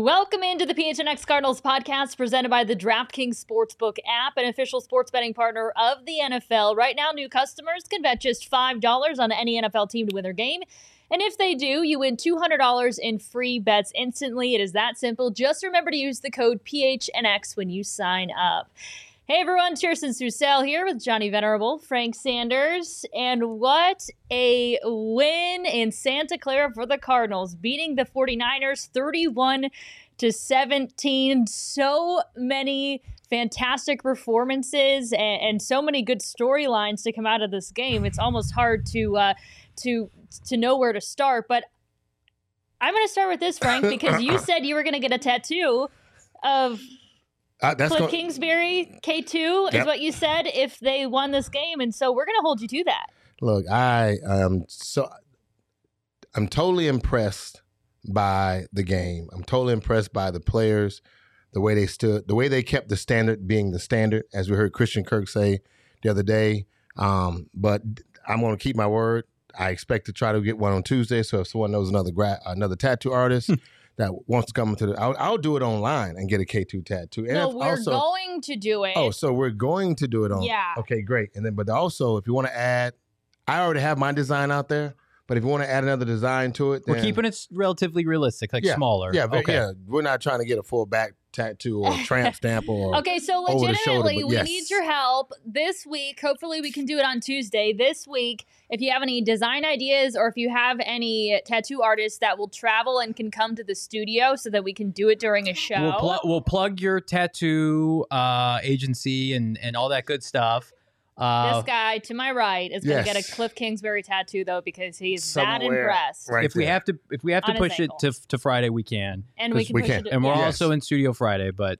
Welcome into the PHNX Cardinals podcast presented by the DraftKings Sportsbook app, an official sports betting partner of the NFL. Right now, new customers can bet just $5 on any NFL team to win their game. And if they do, you win $200 in free bets instantly. It is that simple. Just remember to use the code PHNX when you sign up. Hey everyone, Kirsten Susel here with Johnny Venerable, Frank Sanders, and what a win in Santa Clara for the Cardinals, beating the 49ers 31 to 17. So many fantastic performances and, and so many good storylines to come out of this game. It's almost hard to uh, to to know where to start, but I'm going to start with this, Frank, because you said you were going to get a tattoo of uh, that's Cliff going Kingsbury K2 is Yep. what you said if they won this game. And so we're going to hold you to that. look. I am so I'm totally impressed by the game. I'm totally impressed by the players, the way they stood, the way they kept the standard being the standard, as we heard Christian Kirk say the other day. Um, but I'm going to keep my word. I expect to try to get one on Tuesday. So if someone knows another gra- another tattoo artist that wants to come to the, I'll, I'll do it online and get a K2 tattoo. And no, we're also- going to do oh, it. Oh, so we're going to do it on. Yeah. Okay, great. And then, but also, if you want to add, I already have my design out there. But if you want to add another design to it, We're keeping it relatively realistic, like Yeah. smaller. Yeah, very, okay. yeah. We're not trying to get a full back tattoo or tramp stamp or. Okay, so over the shoulder, legitimately, we yes. need your help this week. Hopefully, we can do it on Tuesday. This week, if you have any design ideas or if you have any tattoo artists that will travel and can come to the studio so that we can do it during a show. We'll, pl- we'll plug your tattoo uh, agency and, and all that good stuff. Uh, this guy to my right is going to Yes. get a Cliff Kingsbury tattoo though because he's that Somewhere impressed. right if we have to, if we have to push it to, to Friday, we can. And we 'Cause can we push can. it. And we're. Yes. also in studio Friday, but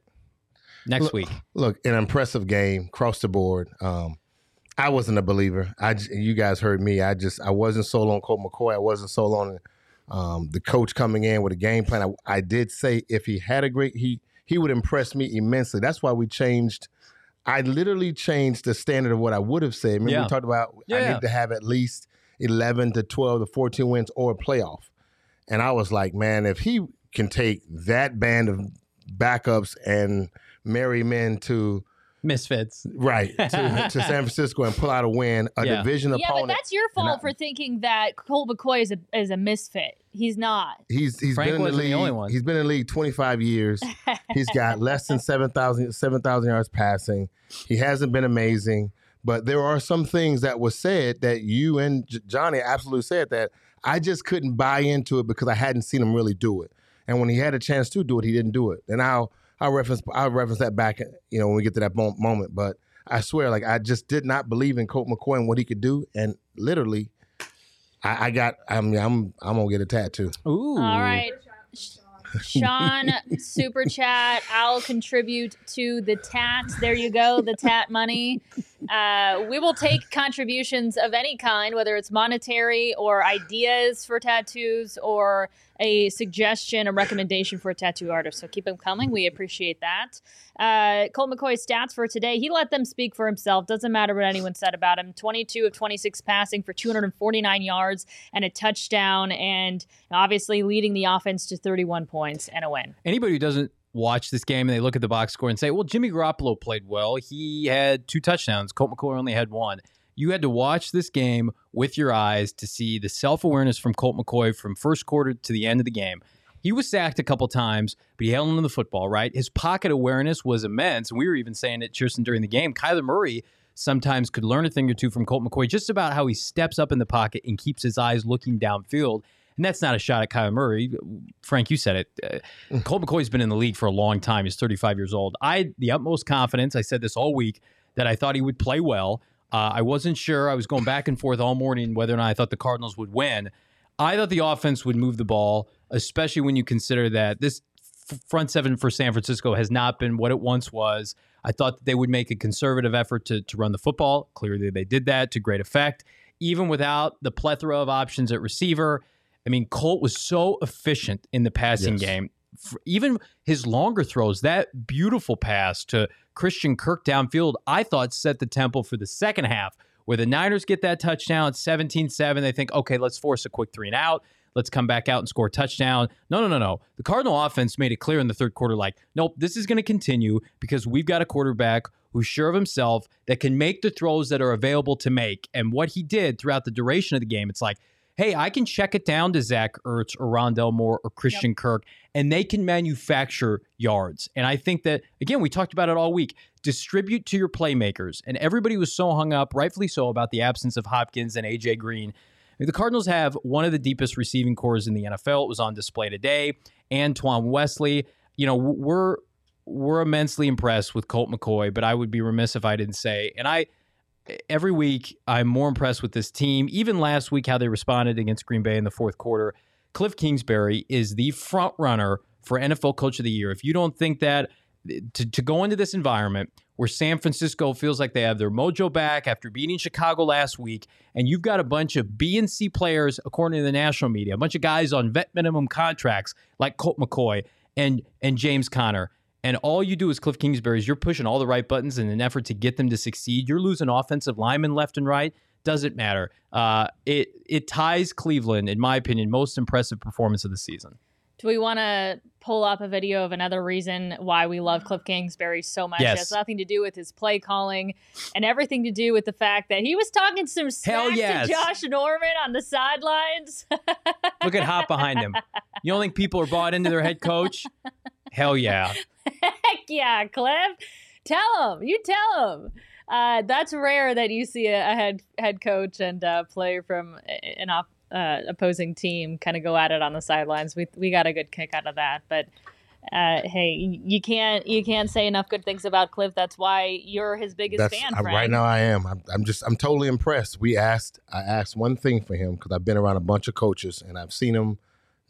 next Look- week. Look, an impressive game across the board. Um, I wasn't a believer. I, j- you guys heard me. I just, I wasn't sold on Colt McCoy. I wasn't sold on um, the coach coming in with a game plan. I, I did say if he had a great, he he would impress me immensely. That's why we changed. I literally changed the standard of what I would have said. Remember Yeah. we talked about I need to have at least eleven to twelve to fourteen wins or a playoff. And I was like, man, if he can take that band of backups and marry men to Misfits. right to, to San Francisco and pull out a win, a Yeah. division Yeah, opponent. but that's your fault I- for thinking that Colt McCoy is a is a misfit. He's not. He's he's Frank been in the wasn't the league. only one. He's been in the league 25 years. He's got less than 7,000 7,000 yards passing. He hasn't been amazing, but there are some things that was said that you and J- Johnny absolutely said that I just couldn't buy into it because I hadn't seen him really do it. And when he had a chance to do it, he didn't do it. And I'll I'll reference I'll reference that back, you know, when we get to that moment. But I swear, like I just did not believe in Colt McCoy and what he could do, and literally. I, I got. I mean, I'm. I'm gonna get a tattoo. Ooh. All right. Sh- Sean, super chat. I'll contribute to the tat. There you go, the tat money. Uh, we will take contributions of any kind, whether it's monetary or ideas for tattoos or a suggestion, a recommendation for a tattoo artist. So keep them coming. We appreciate that. Uh, Colt McCoy's stats for today. He let them speak for himself. Doesn't matter what anyone said about him. 22 of 26 passing for 249 yards and a touchdown, and obviously leading the offense to 31 points and a win. Anybody who doesn't watch this game and they look at the box score and say, well, Jimmy Garoppolo played well. He had two touchdowns. Colt McCoy only had one. You had to watch this game with your eyes to see the self awareness from Colt McCoy from first quarter to the end of the game. He was sacked a couple times, but he held on to the football, right? His pocket awareness was immense. We were even saying it, Chierstin, during the game. Kyler Murray sometimes could learn a thing or two from Colt McCoy just about how he steps up in the pocket and keeps his eyes looking downfield. And that's not a shot at Kyler Murray. Frank, you said it. Uh, mm. Colt McCoy's been in the league for a long time. He's 35 years old. I had the utmost confidence. I said this all week that I thought he would play well. Uh, I wasn't sure. I was going back and forth all morning whether or not I thought the Cardinals would win. I thought the offense would move the ball, especially when you consider that this front seven for San Francisco has not been what it once was. I thought that they would make a conservative effort to, to run the football. Clearly, they did that to great effect. Even without the plethora of options at receiver, I mean, Colt was so efficient in the passing yes. game. Even his longer throws, that beautiful pass to Christian Kirk downfield, I thought set the tempo for the second half, where the Niners get that touchdown 17 7. They think, okay, let's force a quick three and out. Let's come back out and score a touchdown. No, no, no, no. The Cardinal offense made it clear in the third quarter like, nope, this is going to continue because we've got a quarterback who's sure of himself that can make the throws that are available to make. And what he did throughout the duration of the game, it's like, hey, I can check it down to Zach Ertz or Rondale Moore or Christian yep. Kirk, and they can manufacture yards. And I think that, again, we talked about it all week. Distribute to your playmakers. And everybody was so hung up, rightfully so, about the absence of Hopkins and A.J. Green. The Cardinals have one of the deepest receiving cores in the NFL. It was on display today. Antoine Wesley, you know, we're we're immensely impressed with Colt McCoy, but I would be remiss if I didn't say, and I every week I'm more impressed with this team. Even last week, how they responded against Green Bay in the fourth quarter. Cliff Kingsbury is the front runner for NFL Coach of the Year. If you don't think that, eh, to, to go into this environment where San Francisco feels like they have their mojo back after beating Chicago last week, and you've got a bunch of B and C players, according to the national media, a bunch of guys on vet minimum contracts like Colt McCoy and and James Conner and all you do is Cliff Kingsbury's you're pushing all the right buttons in an effort to get them to succeed. You're losing offensive linemen left and right. Doesn't matter. Uh, it it ties Cleveland, in my opinion, most impressive performance of the season. Do we want to pull up a video of another reason why we love Cliff Kingsbury so much? Yes. It has nothing to do with his play calling and everything to do with the fact that he was talking some smack yes. to Josh Norman on the sidelines. Look at Hop behind him. You don't think people are bought into their head coach? Hell yeah. Heck yeah, Cliff. Tell him. You tell him. Uh, that's rare that you see a, head head coach and a player from an op, uh, opposing team kind of go at it on the sidelines. We we got a good kick out of that, but. Uh, hey, you can't you can't say enough good things about Cliff. That's why you're his biggest That's, fan. I, right now, I am. I'm, I'm, just I'm totally impressed. We asked I asked one thing for him because I've been around a bunch of coaches and I've seen him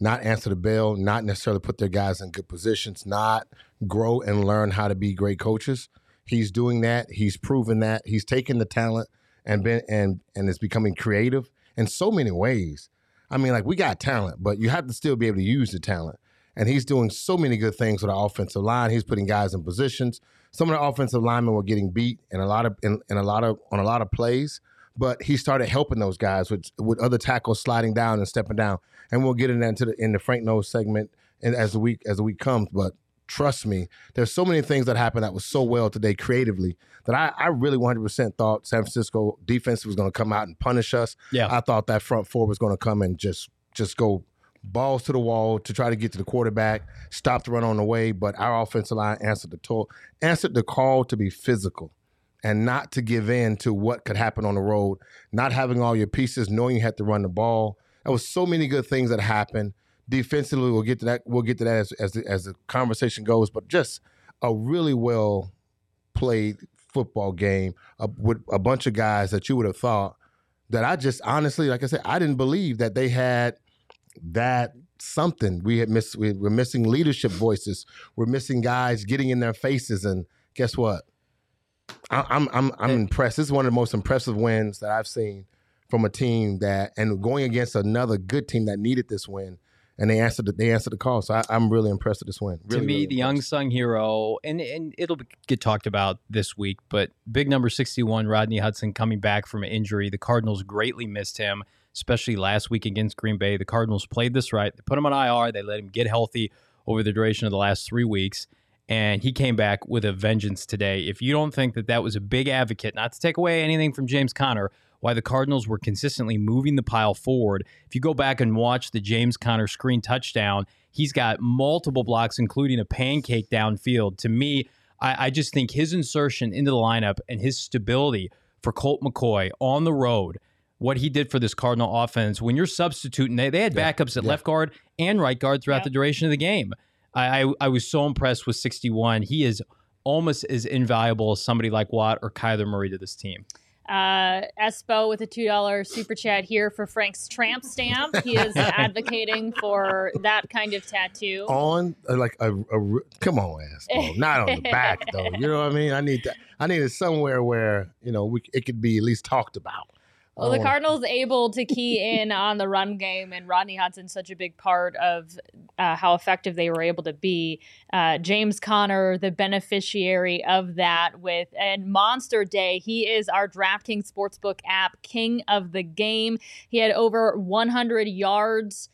not answer the bell, not necessarily put their guys in good positions, not grow and learn how to be great coaches. He's doing that. He's proven that. He's taken the talent and been and and is becoming creative in so many ways. I mean, like we got talent, but you have to still be able to use the talent. And he's doing so many good things with our offensive line. He's putting guys in positions. Some of the offensive linemen were getting beat in a lot of in, in a lot of on a lot of plays but he started helping those guys with with other tackles sliding down and stepping down. And we'll get into the, in the Frank Nose segment and as the week as the week comes. But trust me, there's so many things that happened that was so well today creatively that I, I really 100% thought San Francisco defense was going to come out and punish us. Yeah, I thought that front four was going to come and just just go balls to the wall to try to get to the quarterback, stop the run on the way. But our offensive line answered the to- answered the call to be physical and not to give in to what could happen on the road, not having all your pieces, knowing you had to run the ball. There was so many good things that happened. Defensively, we'll get to that. We'll get to that as as the, as the conversation goes. But just a really well played football game uh, with a bunch of guys that you would have thought that I just honestly, like I said, I didn't believe that they had that something. We had missed. We, we're missing leadership voices. We're missing guys getting in their faces. And guess what? I, I'm I'm I'm impressed. This is one of the most impressive wins that I've seen from a team that and going against another good team that needed this win. And they answered the, they answered the call, so I, am really impressed with this win. Really, to me, really the unsung hero, and and it'll get talked about this week. But big number 61, Rodney Hudson, coming back from an injury. The Cardinals greatly missed him, especially last week against Green Bay. The Cardinals played this right. They put him on IR. They let him get healthy over the duration of the last three weeks. And he came back with a vengeance today. If you don't think that that was a big advocate, not to take away anything from James Conner, why the Cardinals were consistently moving the pile forward. If you go back and watch the James Conner screen touchdown, he's got multiple blocks, including a pancake downfield. To me, I, I just think his insertion into the lineup and his stability for Colt McCoy on the road, what he did for this Cardinal offense, when you're substituting, they, they had backups at yeah. left guard and right guard throughout yeah. the duration of the game. I, I, I was so impressed with 61. He is almost as invaluable as somebody like Watt or Kyler Murray to this team. Uh, Espo with a $2 super chat here for Frank's tramp stamp. He is advocating for that kind of tattoo. On, uh, like, a, a come on, Espo. Not on the back, though. You know what I mean? I need that. I need it somewhere where, you know, we, it could be at least talked about. Well, the oh. Cardinals able to key in on the run game, and Rodney Hudson's such a big part of uh, how effective they were able to be. Uh, James Conner, the beneficiary of that, with and Monster Day, he is our DraftKings Sportsbook app king of the game. He had over 100 yards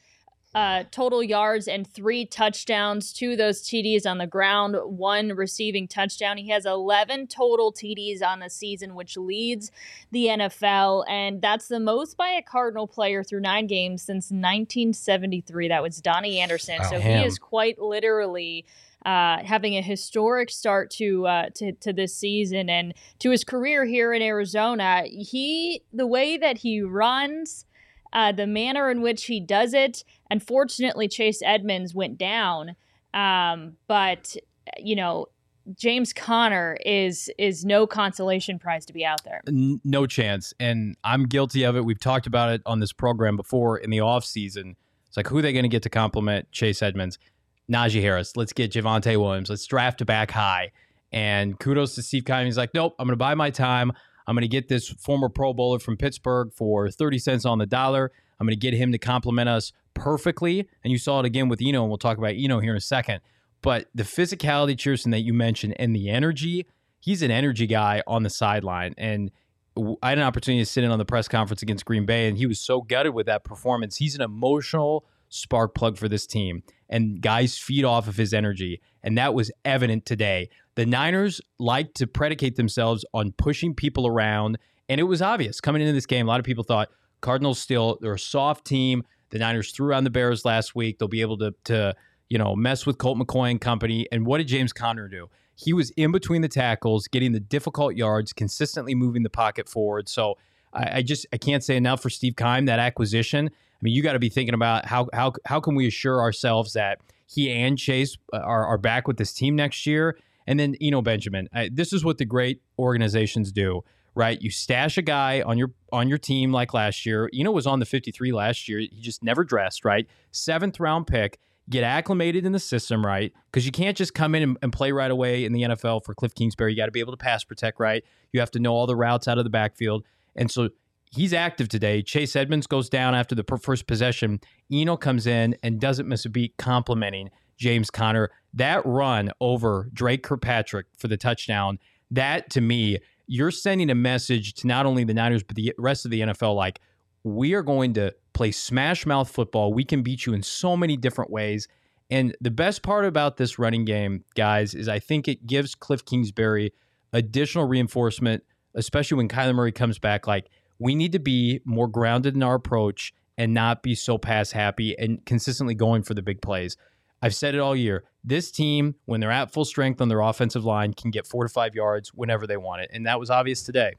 uh, total yards and three touchdowns, two of those TDs on the ground, one receiving touchdown. He has 11 total TDs on the season, which leads the NFL. And that's the most by a Cardinal player through nine games since 1973. That was Donnie Anderson. Oh, so him. he is quite literally. Uh, having a historic start to, uh, to to this season and to his career here in Arizona, he the way that he runs, uh, the manner in which he does it. Unfortunately, Chase Edmonds went down, um, but you know James Conner is is no consolation prize to be out there. No chance. And I'm guilty of it. We've talked about it on this program before in the offseason. It's like who are they going to get to complement Chase Edmonds? Najee Harris. Let's get Javonte Williams. Let's draft back high. And kudos to Steve Keim. He's like, nope, I'm going to buy my time. I'm going to get this former Pro Bowler from Pittsburgh for 30 cents on the dollar. I'm going to get him to compliment us perfectly. And you saw it again with Eno, and we'll talk about Eno here in a second. But the physicality, Chierstin, that you mentioned, and the energy, he's an energy guy on the sideline. And I had an opportunity to sit in on the press conference against Green Bay, and he was so gutted with that performance. He's an emotional spark plug for this team, and guys feed off of his energy. And that was evident today. The Niners like to predicate themselves on pushing people around, and it was obvious coming into this game. A lot of people thought Cardinals still they're a soft team. The Niners threw on the Bears last week. They'll be able to to you know mess with Colt McCoy and company. And what did James Conner do? He was in between the tackles, getting the difficult yards, consistently moving the pocket forward. So I, I just I can't say enough for Steve Keim that acquisition. Mean, you got to be thinking about how how how can we assure ourselves that he and Chase uh, are, are back with this team next year and then, you know, Benjamin, I, this is what the great organizations do, right? You stash a guy on your on your team like last year. You know, was on the 53 last year. He just never dressed, right? Seventh round pick. Get acclimated in the system, right? Because you can't just come in and, and, play right away in the NFL for Cliff Kingsbury. You got to be able to pass protect, right? You have to know all the routes out of the backfield. And so he's active today. Chase Edmonds goes down after the first possession. Eno comes in and doesn't miss a beat, complimenting James Conner. That run over Drake Kirkpatrick for the touchdown, that to me, you're sending a message to not only the Niners, but the rest of the NFL like, we are going to play smash mouth football. We can beat you in so many different ways. And the best part about this running game, guys, is I think it gives Cliff Kingsbury additional reinforcement, especially when Kyler Murray comes back. Like, we need to be more grounded in our approach and not be so pass happy and consistently going for the big plays. I've said it all year. This team, when they're at full strength on their offensive line, can get four to five yards whenever they want it. And that was obvious today.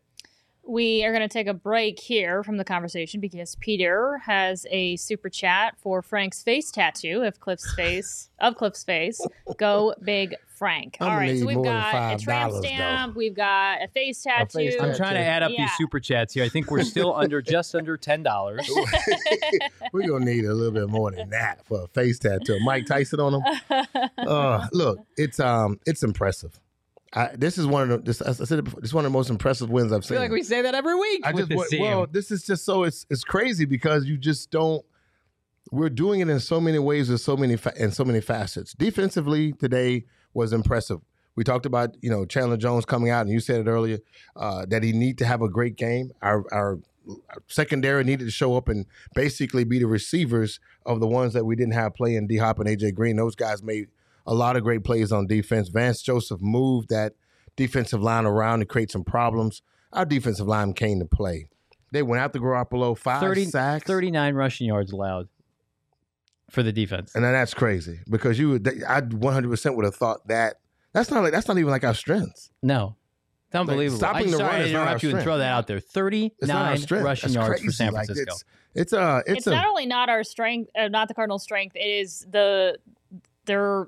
We are going to take a break here from the conversation because Peter has a super chat for Frank's face tattoo of Cliff's face of Cliff's face. Go big Frank. I'm All right, so we've got a tramp stamp, though. we've got a face tattoo. A face I'm trying to add up yeah. these super chats here. I think we're still under just under ten dollars. we're gonna need a little bit more than that for a face tattoo. Mike Tyson on them. Uh, look, it's um, it's impressive. I, this is one of the. This, I said it before, this is one of the most impressive wins I've seen. I feel like we say that every week. I just well, well, this is just so it's it's crazy because you just don't. We're doing it in so many ways with so many fa- and so many facets. Defensively today was impressive. We talked about you know Chandler Jones coming out, and you said it earlier uh, that he need to have a great game. Our our secondary needed to show up and basically be the receivers of the ones that we didn't have playing D Hop and AJ Green. Those guys made a lot of great plays on defense. Vance Joseph moved that defensive line around to create some problems. Our defensive line came to play. They went out to Garoppolo, five 30, sacks. 39 rushing yards allowed for the defense. And then that's crazy because you would, I 100% would have thought that that's not like that's not even like our strengths. No. It's unbelievable. stopping I'm the sorry run to is not our interrupt you and throw that out there. It's not our 39 rushing That's yards for crazy. San Like, Francisco. it's it's a it's, It's, a not only not our strength, uh, not the Cardinals' strength. It is the they're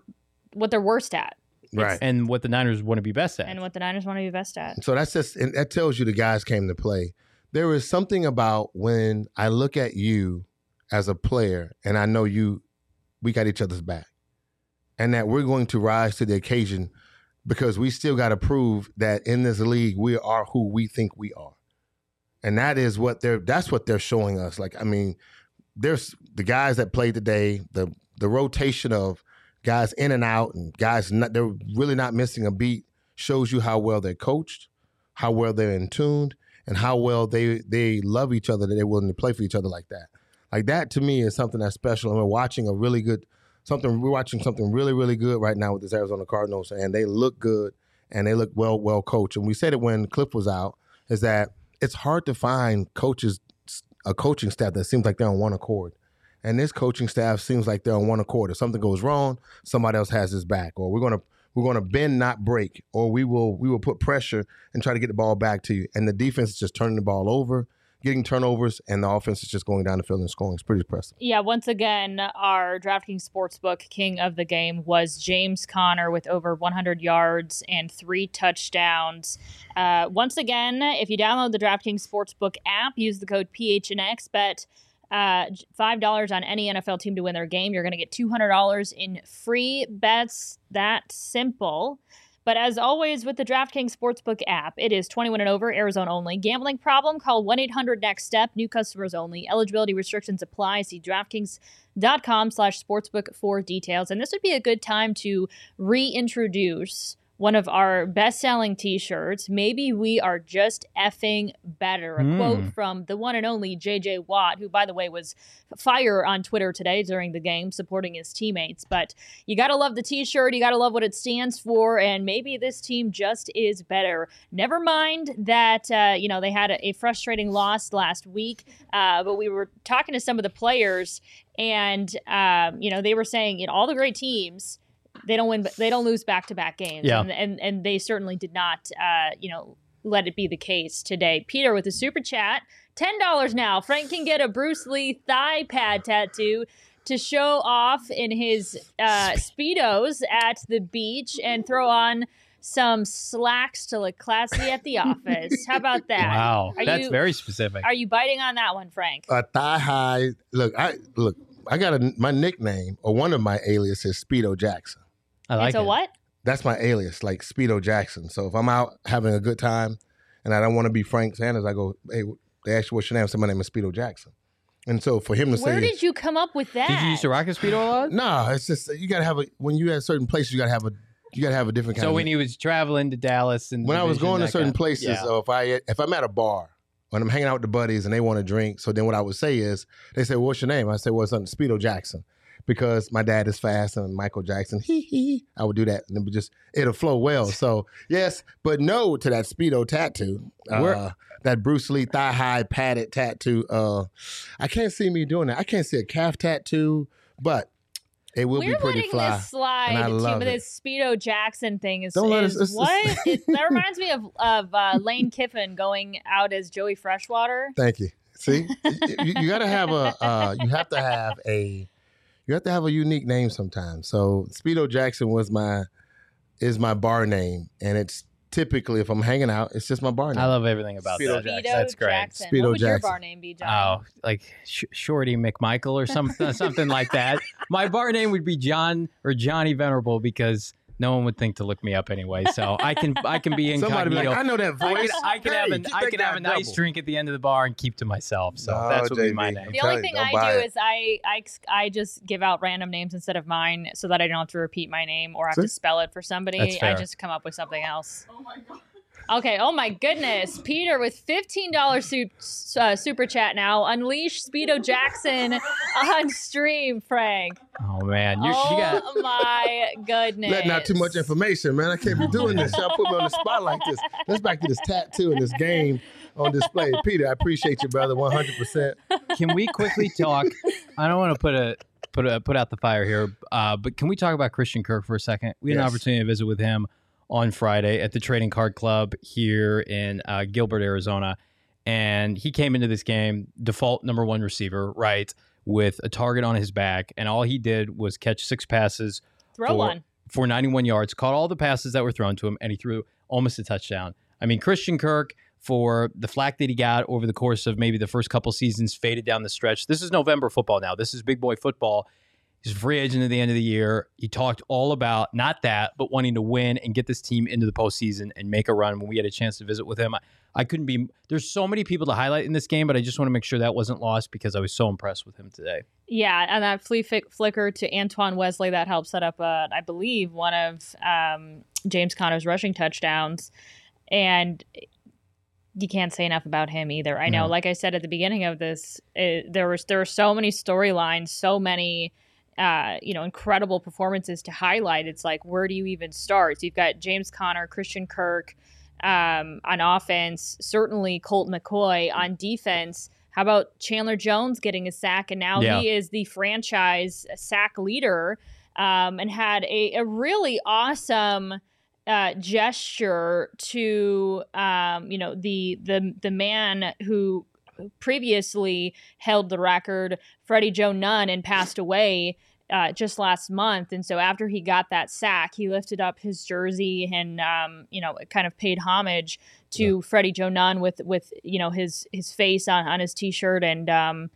what they're worst at, right. and what the Niners want to be best at. and what the Niners want to be best at. So that's just and that tells you the guys came to play. There is something about when I look at you as a player and I know you we got each other's back. And that we're going to rise to the occasion because we still got to prove that in this league we are who we think we are. And that is what they're that's what they're showing us. Like I mean, there's the guys that played today, the the rotation of guys in and out and guys not they're really not missing a beat shows you how well they're coached, how well they're in tuned, and how well they they love each other that they're willing to play for each other like that. Like that to me is something that's special. And we're watching a really good something we're watching something really, really good right now with this Arizona Cardinals and they look good and they look well well coached. And we said it when Cliff was out, is that it's hard to find coaches a coaching staff that seems like they're on one accord. And this coaching staff seems like they're on one accord. If something goes wrong, somebody else has his back, or we're gonna we're gonna bend, not break, or we will we will put pressure and try to get the ball back to you. And the defense is just turning the ball over, getting turnovers, and the offense is just going down the field and scoring. It's pretty impressive. Yeah, once again, our DraftKings Sportsbook king of the game was James Conner with over 100 yards and three touchdowns. Uh, once again, if you download the DraftKings Sportsbook app, use the code PHNX, bet uh, $5 on any NFL team to win their game. You're going to get $200 in free bets. That simple. But as always with the DraftKings Sportsbook app, it is 21 and over, Arizona only. Gambling problem? Call 1 800 NEXT STEP. New customers only. Eligibility restrictions apply. See DraftKings.com slash sportsbook for details. And this would be a good time to reintroduce one of our best selling t shirts. Maybe we are just effing better. A Hmm. quote from the one and only JJ Watt, who, by the way, was fire on Twitter today during the game supporting his teammates. But you got to love the t shirt. You got to love what it stands for. And maybe this team just is better. Never mind that, uh, you know, they had a, a frustrating loss last week. Uh, but we were talking to some of the players, and, um, you know, they were saying, you know, all the great teams they don't win they don't lose back-to-back games Yeah. and, and and they certainly did not uh you know let it be the case today peter with a super chat $10 now frank can get a bruce lee thigh pad tattoo to show off in his uh speedos at the beach and throw on some slacks to look classy at the office how about that Wow. Are That's you- very specific. are you biting on that one frank A thigh high. Look, I look. I got a my nickname or one of my aliases, Speedo Jackson. I like it's a it. what That's my alias, like Speedo Jackson. So if I'm out having a good time and I don't want to be Frank Sanders, I go, hey, they ask you what's your name? I say, my name is Speedo Jackson. And so for him to say where say, did you come up with that Did you use the rocket speedo a lot? no, it's just you gotta have a when you at certain places, you gotta have a you gotta have a different kind. So of when he was traveling to Dallas and when I was going to certain kind- places, yeah. or if I if I'm at a bar when I'm hanging out with the buddies and they want to drink, so then what I would say is they say, "What's your name?" I say, "Well, it's something Speedo Jackson," because my dad is fast and Michael Jackson. Hee hee. I would do that and it would just it'll flow well. So yes, but no to that Speedo tattoo. Where- Uh, that Bruce Lee thigh high padded tattoo. Uh, I can't see me doing that. I can't see a calf tattoo, but it will We're be pretty letting fly. this slide. and I too, but this Speedo Jackson thing is, Don't let is us- it's- what? it, that reminds me of of uh, Lane Kiffin going out as Joey Freshwater. Thank you. See, you, you got to have a. Uh, you have to have a. You have to have a unique name sometimes. So Speedo Jackson was my, is my bar name, and it's typically if I'm hanging out, it's just my bar name. I love everything about Speedo that. Jackson. That's great. Jackson. Speedo what would your bar name be, John? Oh, like Sh- Shorty McMichael or something, something like that. My bar name would be John or Johnny Venerable because no one would think to look me up anyway. So I can I can be Somebody be incognito. like, I know that I voice. can, I can Hey, have, an, I can have a nice double. drink at the end of the bar and keep to myself. So No, that's what would be my name. The only thing don't I do it. is I, I I just give out random names instead of mine, so that I don't have to repeat my name or have See? to spell it for somebody. That's I just come up with something else. Oh Okay. Oh my goodness, Peter with fifteen dollars su- uh, super chat now. Unleash Speedo Jackson on stream, Frank. Oh man, you, oh you got my goodness. Letting out too much information, man. I can't be doing this. Y'all put me on the spot like this. Let's back to this tattoo and this game on display. Peter, I appreciate you, brother, 100%. can we quickly talk? I don't want to put a put a put out the fire here, uh, but can we talk about Christian Kirk for a second? We had an opportunity to visit with him on Friday at the Trading Card Club here in uh, Gilbert, Arizona, and he came into this game default number one receiver, right, with a target on his back, and all he did was catch six passes Throw for, one. for 91 yards, caught all the passes that were thrown to him, and he threw almost a touchdown. I mean, Christian Kirk, for the flack that he got over the course of maybe the first couple seasons, faded down the stretch. This is November football now. This is big boy football. He's a free agent at the end of the year. He talked all about not that, but wanting to win and get this team into the postseason and make a run. When we had a chance to visit with him, I, I couldn't be. There's so many people to highlight in this game, but I just want to make sure that wasn't lost because I was so impressed with him today. Yeah, and that flea flick- flicker to Antoine Wesley that helped set up, uh, I believe, one of um, James Conner's rushing touchdowns. And you can't say enough about him either. I know, No. like I said at the beginning of this, it, there was there were so many storylines, so many. Uh, you know, incredible performances to highlight. It's like, where do you even start? So you've got James Conner, Christian Kirk um, on offense, certainly Colt McCoy on defense. How about Chandler Jones getting a sack? And now Yeah. he is the franchise sack leader um, and had a, a really awesome uh, gesture to, um, you know, the, the, the man who previously held the record, Freddie Joe Nunn, and passed away uh, just last month. And so after he got that sack, he lifted up his jersey and um, you know kind of paid homage to Freddie Joe Nunn with with you know his his face on on his t-shirt and. Um,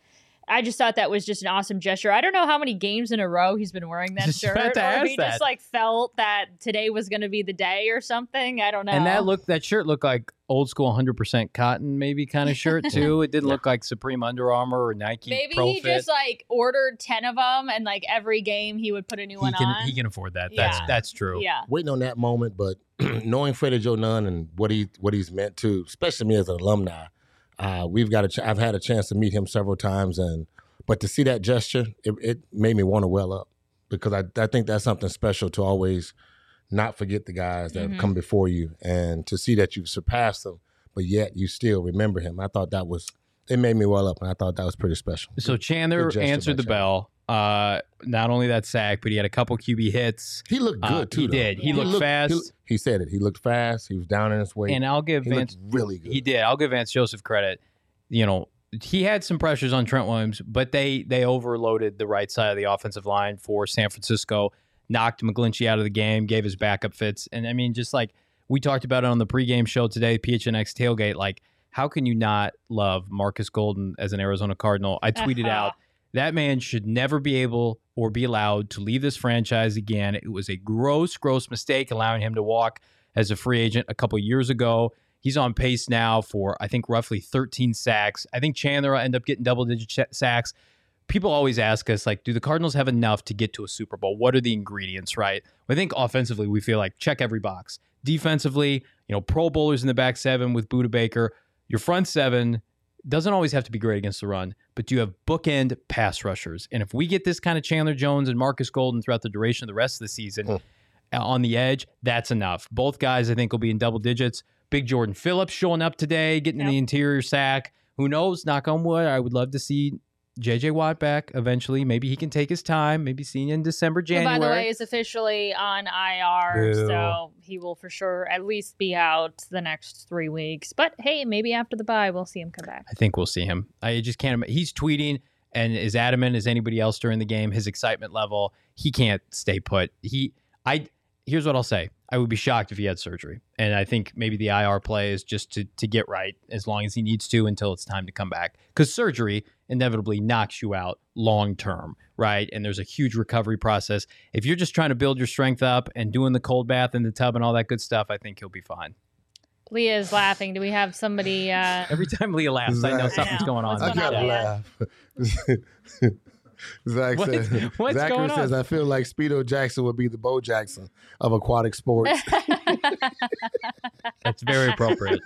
I just thought that was just an awesome gesture. I don't know how many games in a row he's been wearing that Just shirt, about to or ask he that. just like felt that today was going to be the day or something. I don't know. And that look that shirt looked like old school 100% cotton maybe kind of shirt too. It didn't look like Supreme Under Armour or Nike Maybe Pro he Fit. just like ordered ten of them, and like every game he would put a new he one can on. he can afford that. That's Yeah. that's true. yeah, Waiting on that moment, but knowing Freddie Joe Nunn and what he what he's meant to, especially me as an alumni, uh, we've got a ch- I've had a chance to meet him several times, and but to see that gesture, it, it made me want to well up because I, I think that's something special to always not forget the guys that Mhm. have come before you, and to see that you've surpassed them, but yet you still remember him. I thought that was it made me well up, and I thought that was pretty special. So Chandler answered by the bell. Uh, not only that sack, but he had a couple QB hits. he looked Uh, good too. he though. did. He looked looked- fast. He, he said it. He looked fast. He was down in his weight. And I'll give he Vance really good. He did. I'll give Vance Joseph credit. You know, he had some pressures on Trent Williams, but they they overloaded the right side of the offensive line for San Francisco, knocked McGlinchey out of the game, gave his backup fits, and I mean, just like we talked about it on the pregame show today, PHNX tailgate, like how can you not love Marcus Golden as an Arizona Cardinal? I tweeted out that man should never be able or be allowed to leave this franchise again. It was a gross, gross mistake allowing him to walk as a free agent a couple years ago. He's on pace now for, I think, roughly 13 sacks. I think Chandler will end up getting double digit sacks. People always ask us, like, do the Cardinals have enough to get to a Super Bowl? What are the ingredients, right? I think offensively, we feel like check every box. Defensively, you know, Pro Bowlers in the back seven with Budda Baker. Your front seven doesn't always have to be great against the run, but you have bookend pass rushers. And if we get this kind of Chandler Jones and Marcus Golden throughout the duration of the rest of the season Hmm. uh, on the edge, that's enough. Both guys, I think, will be in double digits. Big Jordan Phillips showing up today, getting in the interior sack. Who knows? Knock on wood. I would love to see JJ Watt back eventually. Maybe he can take his time. Maybe see you in December, Who, January. by the way, is officially on IR, Boo. so he will for sure at least be out the next three weeks. But hey, maybe after the bye, we'll see him come back. I think we'll see him. I just can't. He's tweeting and is adamant as anybody else during the game. His excitement level, he can't stay put. He, I. Here's what I'll say. I would be shocked if he had surgery, and I think maybe the IR play is just to to get right as long as he needs to until it's time to come back. Because surgery inevitably knocks you out long term, right? And there's a huge recovery process. If you're just trying to build your strength up and doing the cold bath in the tub and all that good stuff, I think he'll be fine. Leah is laughing. Do we have somebody? Uh, Every time Leah laughs, I know something's I know. going on. What's I in the going gotta on, chat. Leah? laugh. Zach What- says, what's Zachary going on? says, I feel like Speedo Jackson would be the Bo Jackson of aquatic sports. That's very appropriate.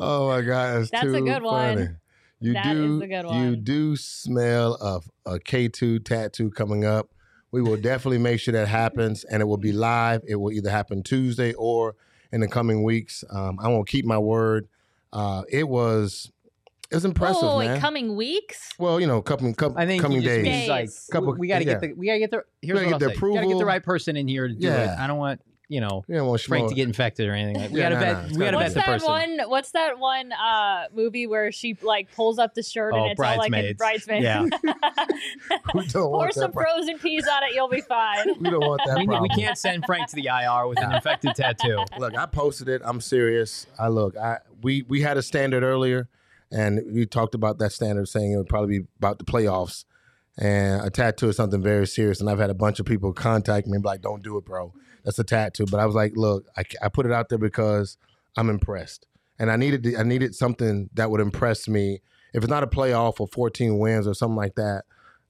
oh my God, that's, That's a too good one. Funny. You That is do, a good you do smell of a K2 tattoo coming up. We will definitely make sure that happens, and it will be live. It will either happen Tuesday or in the coming weeks. Um, I won't keep my word. Uh, it was, it was impressive, oh, man. wait, coming weeks? well, you know, coming, couple, I think coming he just days. like Couple- we, got to yeah. get the we got to get the here's gotta what get I'll the say. We got to get the right person in here to do it. Yeah. I don't want you know You know, Frank to get infected or anything. Like, we Yeah, got to nah, vet. nah, we got to gotta vet What's the that person. one? What's that one uh, movie where she like pulls up the shirt Oh, and it's all like a Bridesmaids. bridesmaid? Yeah. We don't Pour want some that. Problem. frozen peas on it, you'll be fine. We don't want that We, problem. we can't send Frank to the IR with an infected tattoo. Look, I posted it. I'm serious. I look. I we we had a standard earlier, and we talked about that standard, saying it would probably be about the playoffs. And a tattoo is something very serious. And I've had a bunch of people contact me and be like, "Don't do it, bro. That's a tattoo." But I was like, "Look, I, I put it out there because I'm impressed, and I needed to- I needed something that would impress me. If it's not a playoff or 14 wins or something like that,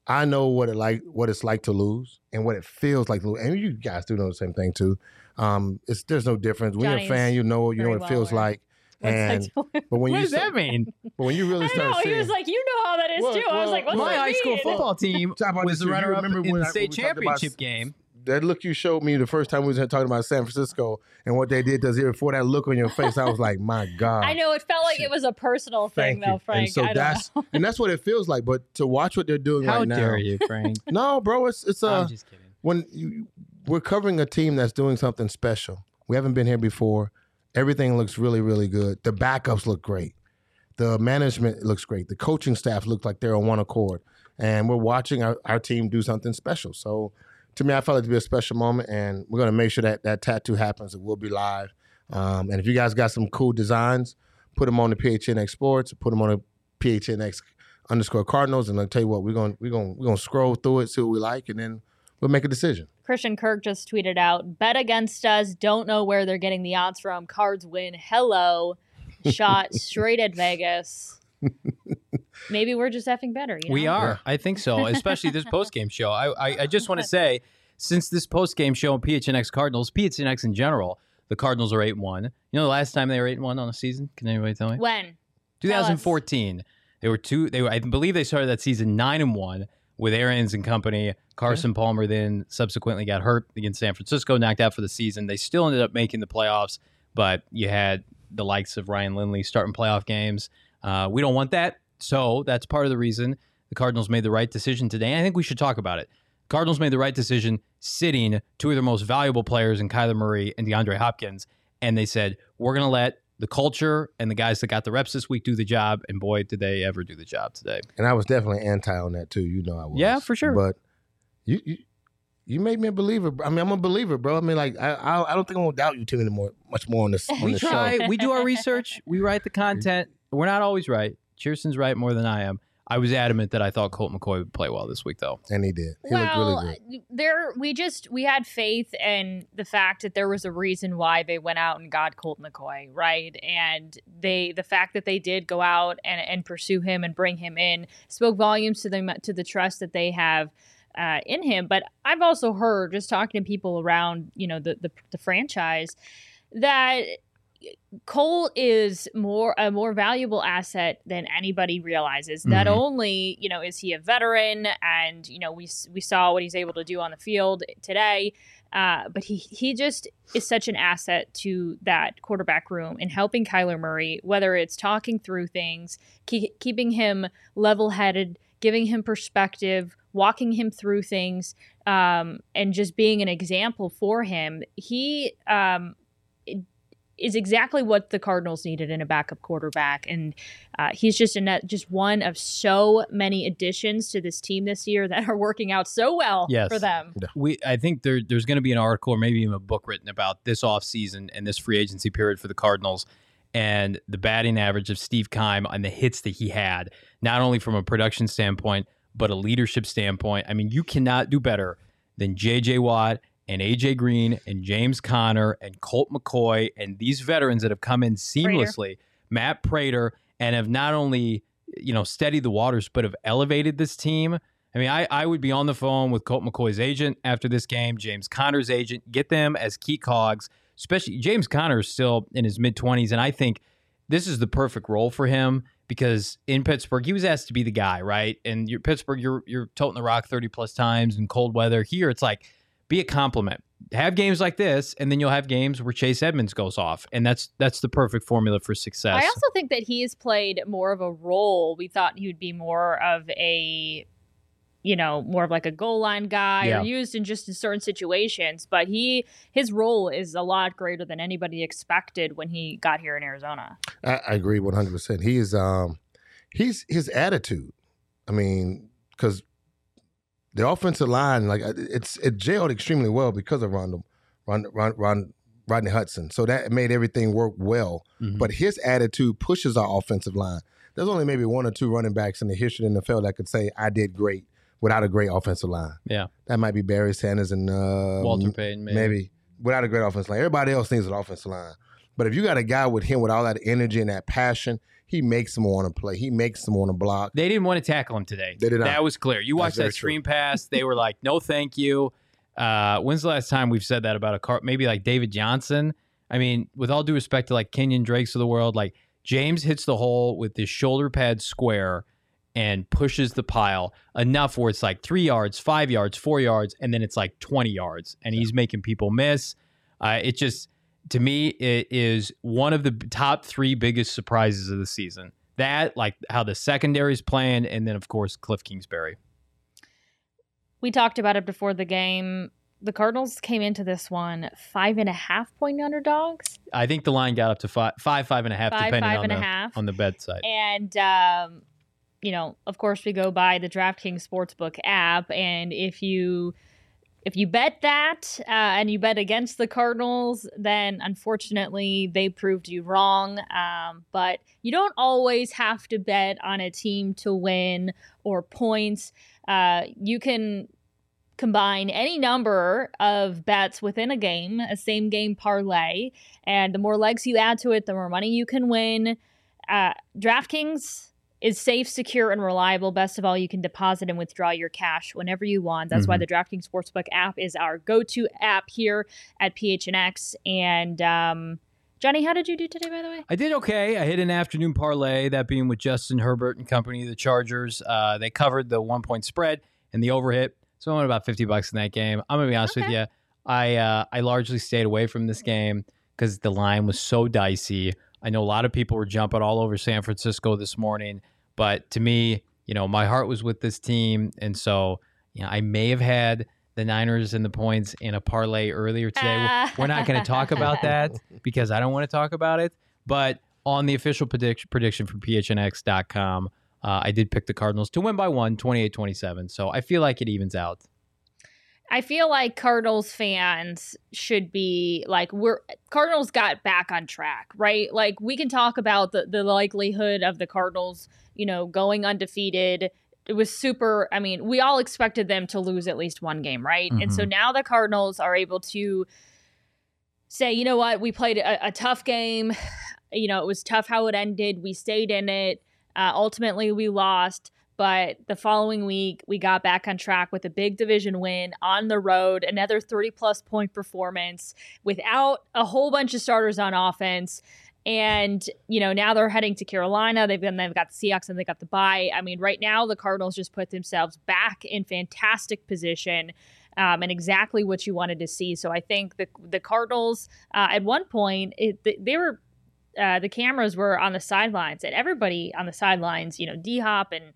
I know what it like what it's like to lose and what it feels like to lose. And you guys do know the same thing too. Um, it's there's no difference. When you're a fan, you know you know very what it feels aware. like. And but when What you does that mean? but when you really I start know. seeing, He was like, you know how that is Well, too. I was like, what's My that high school football team was the runner-up remember in the state when about championship game. That look you showed me the first time we was talking about San Francisco and what they did does us here before that look on your face, I was like, my God. I know it felt like it was a personal thing, Thank though, you. Frank. And so I that's know. and that's what it feels like. But to watch what they're doing How right now, dare you, Frank? no, bro, it's it's uh I'm just kidding. when you, we're covering a team that's doing something special. We haven't been here before. Everything looks really, really good. The backups look great. The management looks great. The coaching staff looks like they're on one accord. And we're watching our, our team do something special. So to me, I felt it to be a special moment. And we're going to make sure that that tattoo happens. It will be live. Um, and if you guys got some cool designs, put them on the PHNX Sports, put them on the PHNX underscore Cardinals. And I'll tell you what, we're gonna we're gonna we're going to scroll through it, see what we like, and then we'll make a decision. Christian Kirk just tweeted out, bet against us. Don't know where they're getting the odds from. Cards win. Hello. Shot straight at Vegas. Maybe we're just effing better. You know? We are. I think so. Especially this post game show. I, I I just want to say, since this post game show on PHNX Cardinals, PHNX in general, the Cardinals are eight one. You know the last time they were eight one on a season? Can anybody tell me? When? 2014. They were two. They were. I believe they started that season nine and one with Arians and company. Carson Palmer then subsequently got hurt against San Francisco, knocked out for the season. They still ended up making the playoffs, but you had the likes of Ryan Lindley starting playoff games. Uh, we don't want that, so that's part of the reason the Cardinals made the right decision today. I think we should talk about it. Cardinals made the right decision sitting two of their most valuable players in Kyler Murray and DeAndre Hopkins, and they said we're going to let the culture and the guys that got the reps this week do the job. And boy, did they ever do the job today. And I was definitely anti on that too. You know I was. Yeah, for sure. But you you, you made me a believer. I mean, I'm a believer, bro. I mean, like I I, I don't think I'm gonna doubt you too anymore, much more on this on We the try. show. we do our research. We write the content. We're not always right. Cheerson's right more than I am. I was adamant that I thought Colt McCoy would play well this week, though. And he did. He well, looked really good. there we just we had faith in the fact that there was a reason why they went out and got Colt McCoy, right? And they the fact that they did go out and, and pursue him and bring him in spoke volumes to them to the trust that they have uh, in him. But I've also heard just talking to people around, you know, the the, the franchise that Cole is more a more valuable asset than anybody realizes. Not Mhm. only you know is he a veteran, and you know we we saw what he's able to do on the field today, uh, but he he just is such an asset to that quarterback room in helping Kyler Murray, whether it's talking through things, ke- keeping him level headed, giving him perspective, walking him through things, um, and just being an example for him. He um, is exactly what the Cardinals needed in a backup quarterback, and uh, he's just a net, just one of so many additions to this team this year that are working out so well Yes. for them. We, I think there, there's going to be an article or maybe even a book written about this offseason and this free agency period for the Cardinals and the batting average of Steve Keim and the hits that he had, not only from a production standpoint, but a leadership standpoint. I mean, you cannot do better than J.J. Watt and A.J. Green and James Conner and Colt McCoy and these veterans that have come in seamlessly, Matt Prater, and have not only, you know, steadied the waters, but have elevated this team. I mean, I, I would be on the phone with Colt McCoy's agent after this game, James Conner's agent, get them as key cogs, especially James Conner is still in his mid 20s. And I think this is the perfect role for him because in Pittsburgh, he was asked to be the guy, right? And you're Pittsburgh, you're, you're toting the rock 30 plus times in cold weather. Here, it's like, be a compliment. Have games like this, and then you'll have games where Chase Edmonds goes off, and that's that's the perfect formula for success. I also think that he's played more of a role. We thought he would be more of a you know, more of like a goal line guy Yeah. or used in just in certain situations. But he his role is a lot greater than anybody expected when he got here in Arizona. I, I agree one hundred percent. He is um he's his attitude. I mean, because the offensive line, like uh, it's it gelled extremely well because of Rondo, Ron, Ron, Ron, Rodney Hudson. So that made everything work well. Mhm. But his attitude pushes our offensive line. There's only maybe one or two running backs in the history of the NFL that could say I did great without a great offensive line. yeah, That might be Barry Sanders and uh, Walter Payton, maybe. maybe. without a great offensive line. Everybody else needs an offensive line. But if you got a guy with him with all that energy and that passion, he makes them want to play. He makes them want to block. They didn't want to tackle him today. They did not. That was clear. You watched that screen pass. They were like, "No, thank you." Uh, when's the last time we've said that about a car? Maybe like David Johnson. I mean, with all due respect to like Kenyan Drakes of the world, like James hits the hole with his shoulder pad square and pushes the pile enough where it's like three yards, five yards, four yards, and then it's like twenty yards, and he's making people miss. Uh, it just to me it is one of the top three biggest surprises of the season. That like how the secondary's playing, and then of course Cliff Kingsbury. We talked about it before the game. The Cardinals came into this one five and a half point underdogs. I think the line got up to five, five, five and a half, Five, depending five on and a the half. on the bet side. And um, you know, of course, we go by the DraftKings Sportsbook app, and if you if you bet that uh, and you bet against the Cardinals, then unfortunately they proved you wrong. Um, but you don't always have to bet on a team to win or points. Uh, you can combine any number of bets within a game, a same game parlay, and the more legs you add to it, the more money you can win. Uh, DraftKings is safe, secure, and reliable. Best of all, you can deposit and withdraw your cash whenever you want. That's why the DraftKings Sportsbook app is our go-to app here at PHNX. And um, Johnny, how did you do today, by the way? I did okay. I hit an afternoon parlay, that being with Justin Herbert and company, the Chargers. Uh, they covered the one point spread and the overhit, so I won about fifty bucks in that game. I'm gonna be honest with you. I uh, I largely stayed away from this game because the line was so dicey. I know a lot of people were jumping all over San Francisco this morning, but to me, you know, my heart was with this team, and so you know, I may have had the Niners and the points in a parlay earlier today. We're- We're not going to talk about that because I don't want to talk about it. But on the official prediction prediction from phnx.com, uh, I did pick the Cardinals to win by one, 28-27. So I feel like it evens out. I feel like Cardinals fans should be like we're Cardinals got back on track, right? Like we can talk about the the likelihood of the Cardinals, you know, going undefeated. It was super. I mean, we all expected them to lose at least one game, right? And so now the Cardinals are able to say, you know what, we played a, a tough game. You know, it was tough how it ended. We stayed in it. Uh, ultimately, we lost. But the following week, we got back on track with a big division win on the road, another 30 plus point performance without a whole bunch of starters on offense. And, you know, now they're heading to Carolina. They've been, they've got the Seahawks and they got the bye. I mean, right now, the Cardinals just put themselves back in fantastic position. Um, and exactly what you wanted to see. So I think the the Cardinals uh, at one point it, they were uh, the cameras were on the sidelines and everybody on the sidelines, you know, D Hop and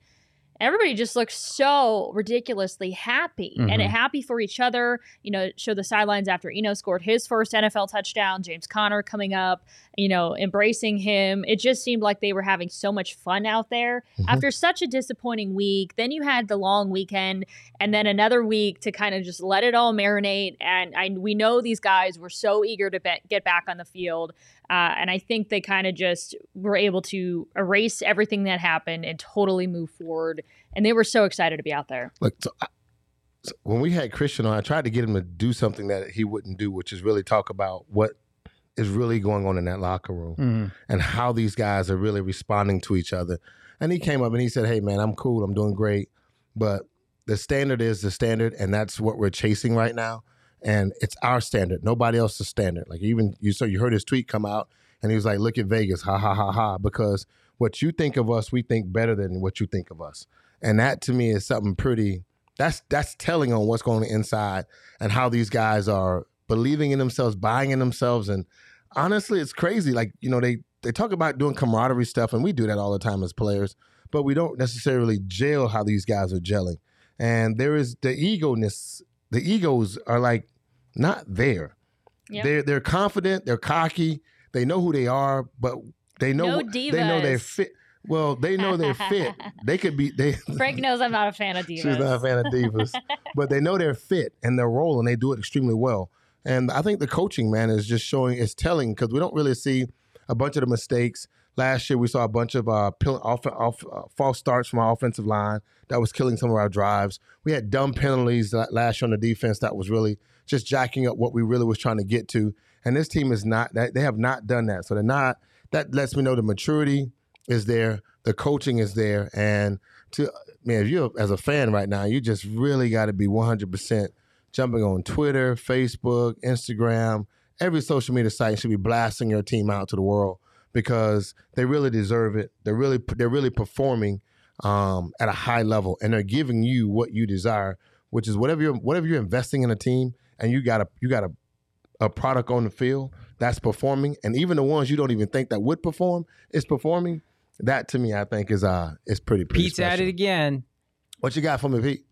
everybody just looked so ridiculously happy and Mhm. happy for each other. You know, show the sidelines after Eno scored his first NFL touchdown, James Conner coming up, you know, embracing him. It just seemed like they were having so much fun out there Mhm. after such a disappointing week. Then you had the long weekend and then another week to kind of just let it all marinate. And I, we know these guys were so eager to be, get back on the field. Uh, and I think they kind of just were able to erase everything that happened and totally move forward. And they were so excited to be out there. Look, so I, so when we had Christian on, I tried to get him to do something that he wouldn't do, which is really talk about what is really going on in that locker room and how these guys are really responding to each other. And he came up and he said, "Hey, man, I'm cool. I'm doing great, but the standard is the standard, and that's what we're chasing right now. And it's our standard, nobody else's standard. Like even you, so you heard his tweet come out, and he was like, "Look at Vegas, ha ha ha ha," because what you think of us, we think better than what you think of us, and that to me is something pretty. That's that's telling on what's going on inside and how these guys are believing in themselves, buying in themselves, and honestly, it's crazy. Like you know, they they talk about doing camaraderie stuff, and we do that all the time as players, but we don't necessarily jail how these guys are gelling. And there is the egoness. The egos are like not there. Yep. They're they're confident. They're cocky. They know who they are, but they know No they know they're fit. Well, they know they're fit. They could be they. Frank knows I'm not a fan of divas. She's not a fan of divas, but they know they're fit and their role, and they do it extremely well. And I think the coaching man is just showing, is telling because we don't really see a bunch of the mistakes. Last year, we saw a bunch of uh, pill- off, off, uh, false starts from our offensive line that was killing some of our drives. We had dumb penalties la- last year on the defense that was really just jacking up what we really was trying to get to. And this team is not that they have not done that. So they're not. That lets me know the maturity is there, the coaching is there, and to man, if you as a fan right now, you just really got to be one hundred percent jumping on Twitter, Facebook, Instagram, every social media site should be blasting your team out to the world because they really deserve it. They're really they're really performing um, at a high level, and they're giving you what you desire, which is whatever you're whatever you're investing in a team, and you got a you got a a product on the field that's performing, and even the ones you don't even think that would perform is performing. That to me, I think is uh is pretty. pretty Pete's at it again. What you got for me, Pete?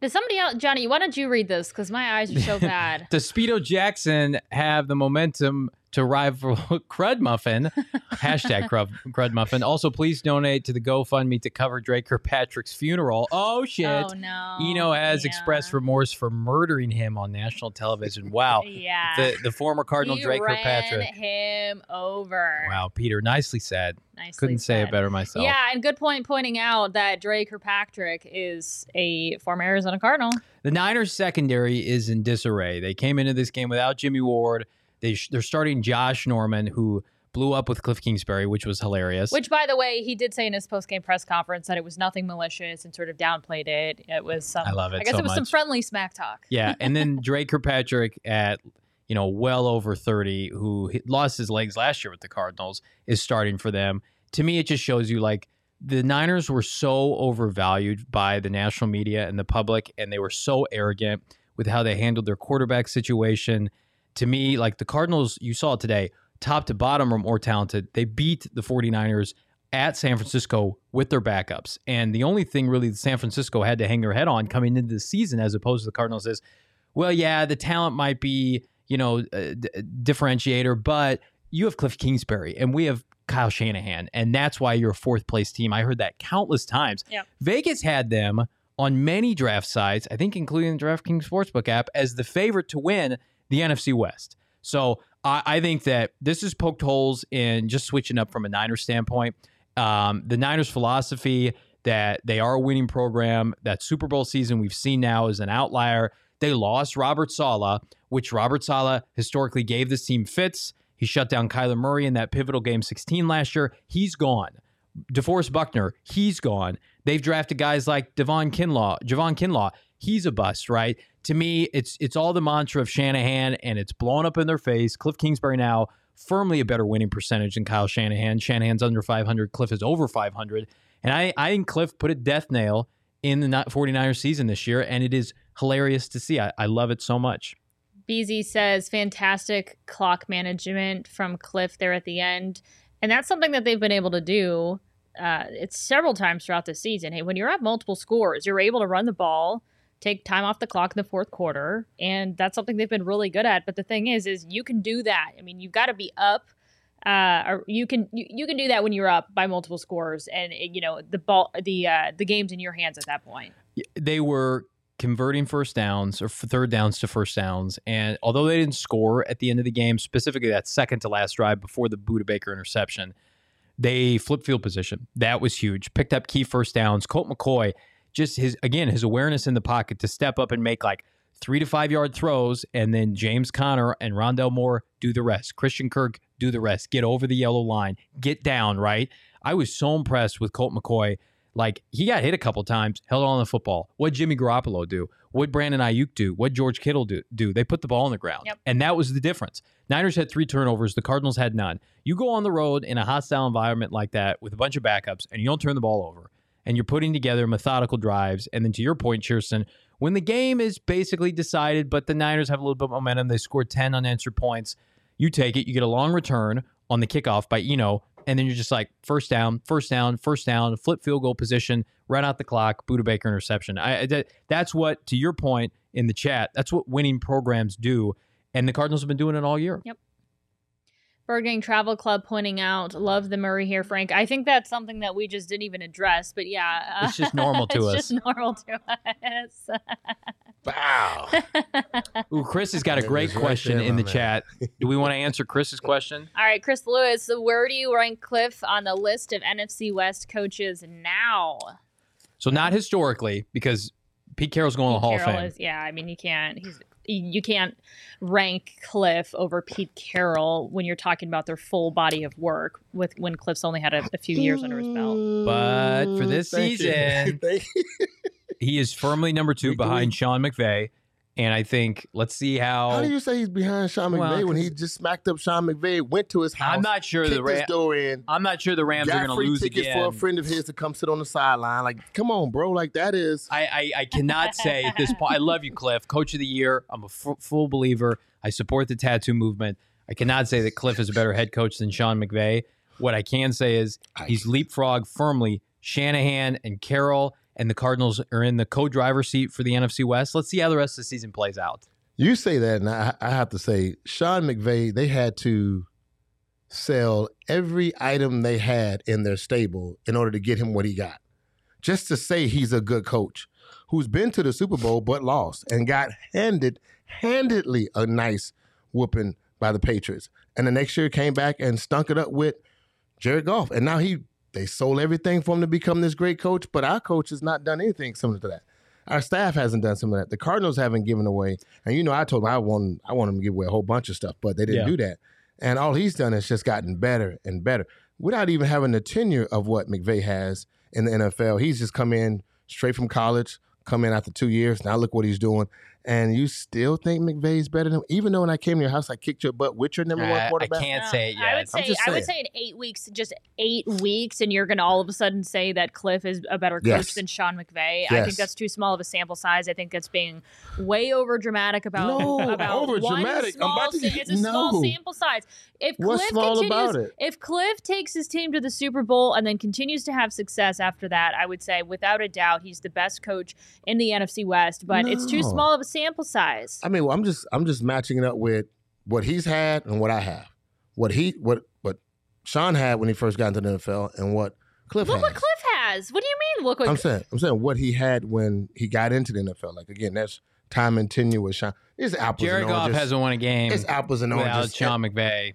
Does somebody else, Johnny? Why don't you read this? Because my eyes are so bad. Does Speedo Jackson have the momentum to rival Crud Muffin? Hashtag Crud, Crud Muffin. Also, please donate to the GoFundMe to cover Dre Kirkpatrick's funeral. Oh, shit. Oh no. Eno has Yeah. expressed remorse for murdering him on national television. Wow. Yeah. The, the former Cardinal he Drake ran Kirkpatrick. him over. Wow, Peter, nicely said. Nicely Couldn't say it better myself. Yeah, and good point pointing out that Dre Kirkpatrick is a former Arizona Cardinal. The Niners secondary is in disarray. They came into this game without Jimmy Ward. They sh- they're starting Josh Norman, who blew up with Cliff Kingsbury, which was hilarious. Which, by the way, he did say in his post-game press conference that it was nothing malicious and sort of downplayed it. It was some. I love it I guess so it was some friendly smack talk. yeah, and then Dre Kirkpatrick at you know well over thirty, who lost his legs last year with the Cardinals, is starting for them. To me, it just shows you like the Niners were so overvalued by the national media and the public, and they were so arrogant with how they handled their quarterback situation. To me, like the Cardinals, you saw it today, top to bottom are more talented. They beat the 49ers at San Francisco with their backups. And the only thing really that San Francisco had to hang their head on coming into the season, as opposed to the Cardinals, is well, yeah, the talent might be, you know, d- differentiator, but you have Cliff Kingsbury and we have Kyle Shanahan. And that's why you're a fourth place team. I heard that countless times. Yeah. Vegas had them on many draft sites, I think including the DraftKings Sportsbook app, as the favorite to win the NFC West. So I, I think that this is poked holes in just switching up from a Niners standpoint. Um, the Niners' philosophy that they are a winning program, that Super Bowl season we've seen now is an outlier. They lost Robert Saleh, which Robert Saleh historically gave this team fits. He shut down Kyler Murray in that pivotal game 16 last year. He's gone. DeForest Buckner, he's gone. They've drafted guys like Devon Kinlaw, Javon Kinlaw. He's a bust, right? To me, it's it's all the mantra of Shanahan, and it's blown up in their face. Cliff Kingsbury now firmly a better winning percentage than Kyle Shanahan. Shanahan's under 500. Cliff is over 500. And I, I think Cliff put a death nail in the 49ers season this year, and it is hilarious to see. I, I love it so much. BZ says fantastic clock management from Cliff there at the end. And that's something that they've been able to do. Uh, it's several times throughout the season. Hey, when you're up multiple scores, you're able to run the ball, take time off the clock in the fourth quarter, and that's something they've been really good at. But the thing is, is you can do that. I mean, you've got to be up, uh, or you can you, you can do that when you're up by multiple scores, and you know the ball the uh, the game's in your hands at that point. they were converting first downs or third downs to first downs. And although they didn't score at the end of the game, specifically that second to last drive before the Budda Baker interception, they flipped field position. That was huge. Picked up key first downs. Colt McCoy, just his, again, his awareness in the pocket to step up and make like three to five yard throws. And then James Conner and Rondale Moore do the rest. Christian Kirk do the rest. Get over the yellow line. Get down, right? I was so impressed with Colt McCoy Like he got hit a couple times, held on the football. What Jimmy Garoppolo do? What Brandon Aiyuk do? What George Kittle do? Do they put the ball on the ground? Yep. And that was the difference. Niners had three turnovers. The Cardinals had none. You go on the road in a hostile environment like that with a bunch of backups, and you don't turn the ball over, and you're putting together methodical drives. And then to your point, Cheerson, when the game is basically decided, but the Niners have a little bit of momentum, they score ten unanswered points. You take it. You get a long return on the kickoff by Eno, and then you're just like first down, first down, first down, flip field goal position, run out the clock, Budda Baker interception. I, that, that's what, to your point in the chat, that's what winning programs do, and the Cardinals have been doing it all year. Bird Gang Travel Club pointing out, love the Murray here, Frank. I think that's something that we just didn't even address, but yeah, uh, It's just normal to us. It's just normal to us. Wow. Ooh, Chris has got a great is right question there, in the man. chat. Do we want to answer Chris's question? All right, Chris Lewis, so where do you rank Cliff on the list of NFC West coaches now? So not historically, because Pete Carroll's going to the Hall Carroll of Fame. is, yeah, I mean, you can't. He's you can't rank Cliff over Pete Carroll when you're talking about their full body of work. With when Cliff's only had a, a few years under his belt. But for this Thank season- He is firmly number two behind. Sean McVay. And I think let's see how. How do you say he's behind Sean McVay Well, when he just smacked up Sean McVay, went to his house, I'm not sure the Ram- his door in, I'm not sure the Rams are going to lose tickets again. for a friend of his to come sit on the sideline. Like, come on, bro. Like that is. I, I, I cannot say at this point. I love you, Cliff, Coach of the Year. I'm a f- full believer. I support the tattoo movement. I cannot say that Cliff is a better head coach than Sean McVay. What I can say is he's leapfrogged firmly Shanahan and Carroll, and the Cardinals are in the co-driver seat for the NFC West. Let's see how the rest of the season plays out. You say that, and I, I have to say, Sean McVay, they had to sell every item they had in their stable in order to get him what he got. Just to say he's a good coach who's been to the Super Bowl but lost and got handed handedly a nice whooping by the Patriots. And the next year came back and stunk it up with Jared Goff. And now he they sold everything for him to become this great coach, but our coach has not done anything similar to that. Our staff hasn't done some of that. The Cardinals haven't given away, and you know, I told him I want I want them to give away a whole bunch of stuff, but they didn't Yeah. do that. And all he's done is just gotten better and better without even having the tenure of what McVay has in the NFL. He's just come in straight from college, come in after two years. Now look what he's doing. And you still think McVay's better than even though when I came to your house, I kicked your butt with your number one I, I quarterback. can't No, say it Uh, I yet. would say just I would say in eight weeks, just eight weeks, and you're going to all of a sudden say that Cliff is a better coach Yes. than Sean McVay. I think that's too small of a sample size. I think that's being way over dramatic about No, about one overdramatic. I'm small. about to get- it's a small sample size. If What's Cliff small continues, about it? if Cliff takes his team to the Super Bowl and then continues to have success after that, I would say without a doubt he's the best coach in the NFC West. But it's too small of a sample size. I mean, well, I'm just I'm just matching it up with what he's had and what I have. What he what what Sean had when he first got into the NFL and what Cliff Look has. what Cliff has. What do you mean? Look what I'm saying I'm saying what he had when he got into the NFL. Like again, that's time and tenure with Sean. It's apples Jared and Goff oranges. hasn't won a game it's apples and without oranges. Sean McVay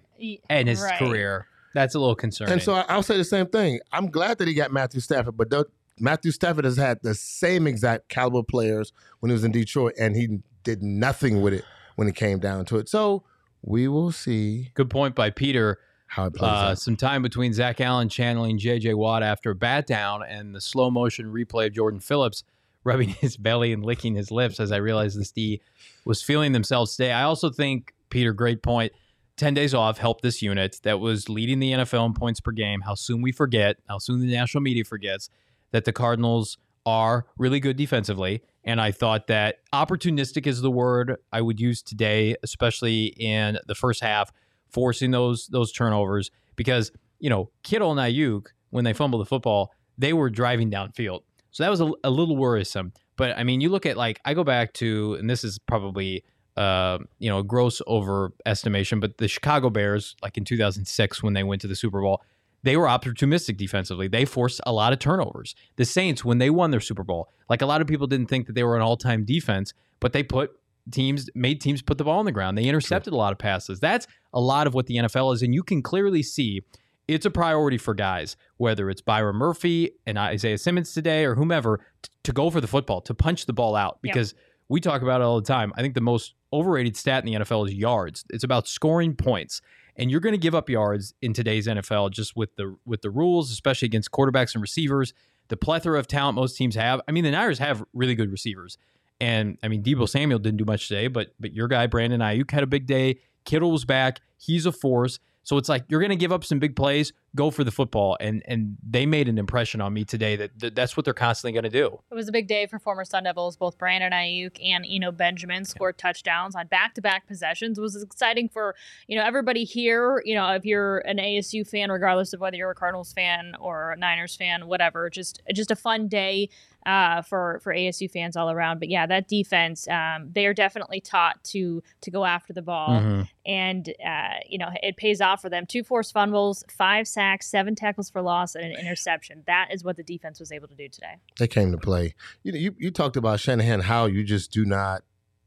and his right. career. That's a little concerning. And so I- I'll say the same thing. I'm glad that he got Matthew Stafford, but don't- Matthew Stafford has had the same exact caliber players when he was in Detroit, and he did nothing with it when it came down to it. So we will see Good point by Peter. how it plays Uh, out. some time between Zach Allen channeling J.J. Watt after a bat down and the slow motion replay of Jordan Phillips rubbing his belly and licking his lips as I realized this D was feeling themselves today. I also think, Peter, great point. 10 days off helped this unit that was leading the NFL in points per game. How soon we forget, how soon the national media forgets that the Cardinals are really good defensively. And I thought that opportunistic is the word I would use today, especially in the first half, forcing those those turnovers because you know Kittle and Aiyuk when they fumbled the football, they were driving downfield, so that was a, a little worrisome. But I mean, you look at like I go back to, and this is probably uh, you know a gross overestimation, but the Chicago Bears, like in 2006 when they went to the Super Bowl, they were opportunistic defensively. They forced a lot of turnovers. The Saints, when they won their Super Bowl, like a lot of people didn't think that they were an all-time defense, but they put teams made teams put the ball on the ground. They intercepted a lot of passes. That's a lot of what the NFL is, and you can clearly see it's a priority for guys, whether it's Byron Murphy and Isaiah Simmons today or whomever, t- to go for the football, to punch the ball out. Because we talk about it all the time. I think the most overrated stat in the NFL is yards. It's about scoring points. And you're going to give up yards in today's NFL just with the with the rules, especially against quarterbacks and receivers. the plethora of talent most teams have. I mean, the Niners have really good receivers. And I mean, Deebo Samuel didn't do much today, but but your guy Brandon Aiyuk had a big day. Kittle was back. He's a force. So it's like you're going to give up some big plays, go for the football, and and they made an impression on me today that, that that's what they're constantly going to do. It was a big day for former Sun Devils. Both Brandon Aiyuk and Eno Benjamin scored touchdowns on back-to-back possessions. It was exciting for you know everybody here. You know, if you're an ASU fan, regardless of whether you're a Cardinals fan or a Niners fan, whatever, just just a fun day uh, for for ASU fans all around. But yeah, that defense, um, they are definitely taught to to go after the ball, mm-hmm. and uh, you know it pays off for them. Two forced fumbles, five sacks, seven tackles for loss, and an interception. That is what the defense was able to do today. They came to play. You you, you talked about Shanahan, how you just do not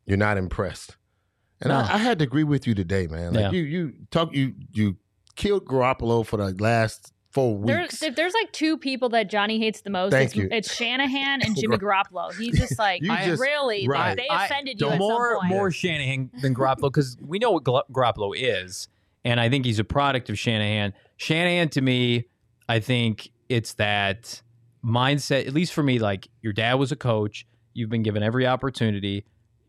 you're not impressed, and no. I, I, had to agree with you today, man. Like yeah. you you talk you you killed Garoppolo for the last four weeks. There's, there's like two people that Johnny hates the most. Thank it's, you. it's Shanahan and Jimmy Garoppolo. He's just like, you just, really, right. like, they offended I, you. more, more Shanahan than Garoppolo because we know what Garoppolo is, and I think he's a product of Shanahan. Shanahan to me, I think it's that mindset. At least for me, like your dad was a coach. You've been given every opportunity.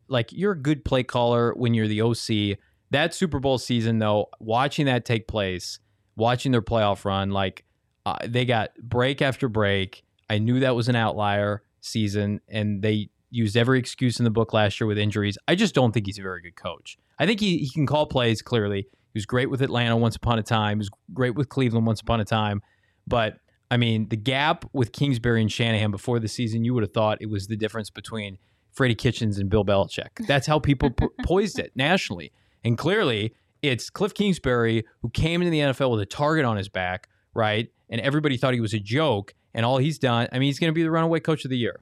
Like you're a good play caller when you're the OC. That Super Bowl season, though, watching that take place watching their playoff run, like uh, they got break after break. I knew that was an outlier season, and they used every excuse in the book last year with injuries. I just don't think he's a very good coach. I think he, he can call plays clearly. He was great with Atlanta once upon a time. He was great with Cleveland once upon a time. But I mean, the gap with Kingsbury and Shanahan before the season, you would have thought it was the difference between Freddie Kitchens and Bill Belichick. That's how people po- poised it nationally. And clearly, it's Cliff Kingsbury who came into the NFL with a target on his back, right? And everybody thought he was a joke. And all he's done, I mean, he's going to be the runaway coach of the year.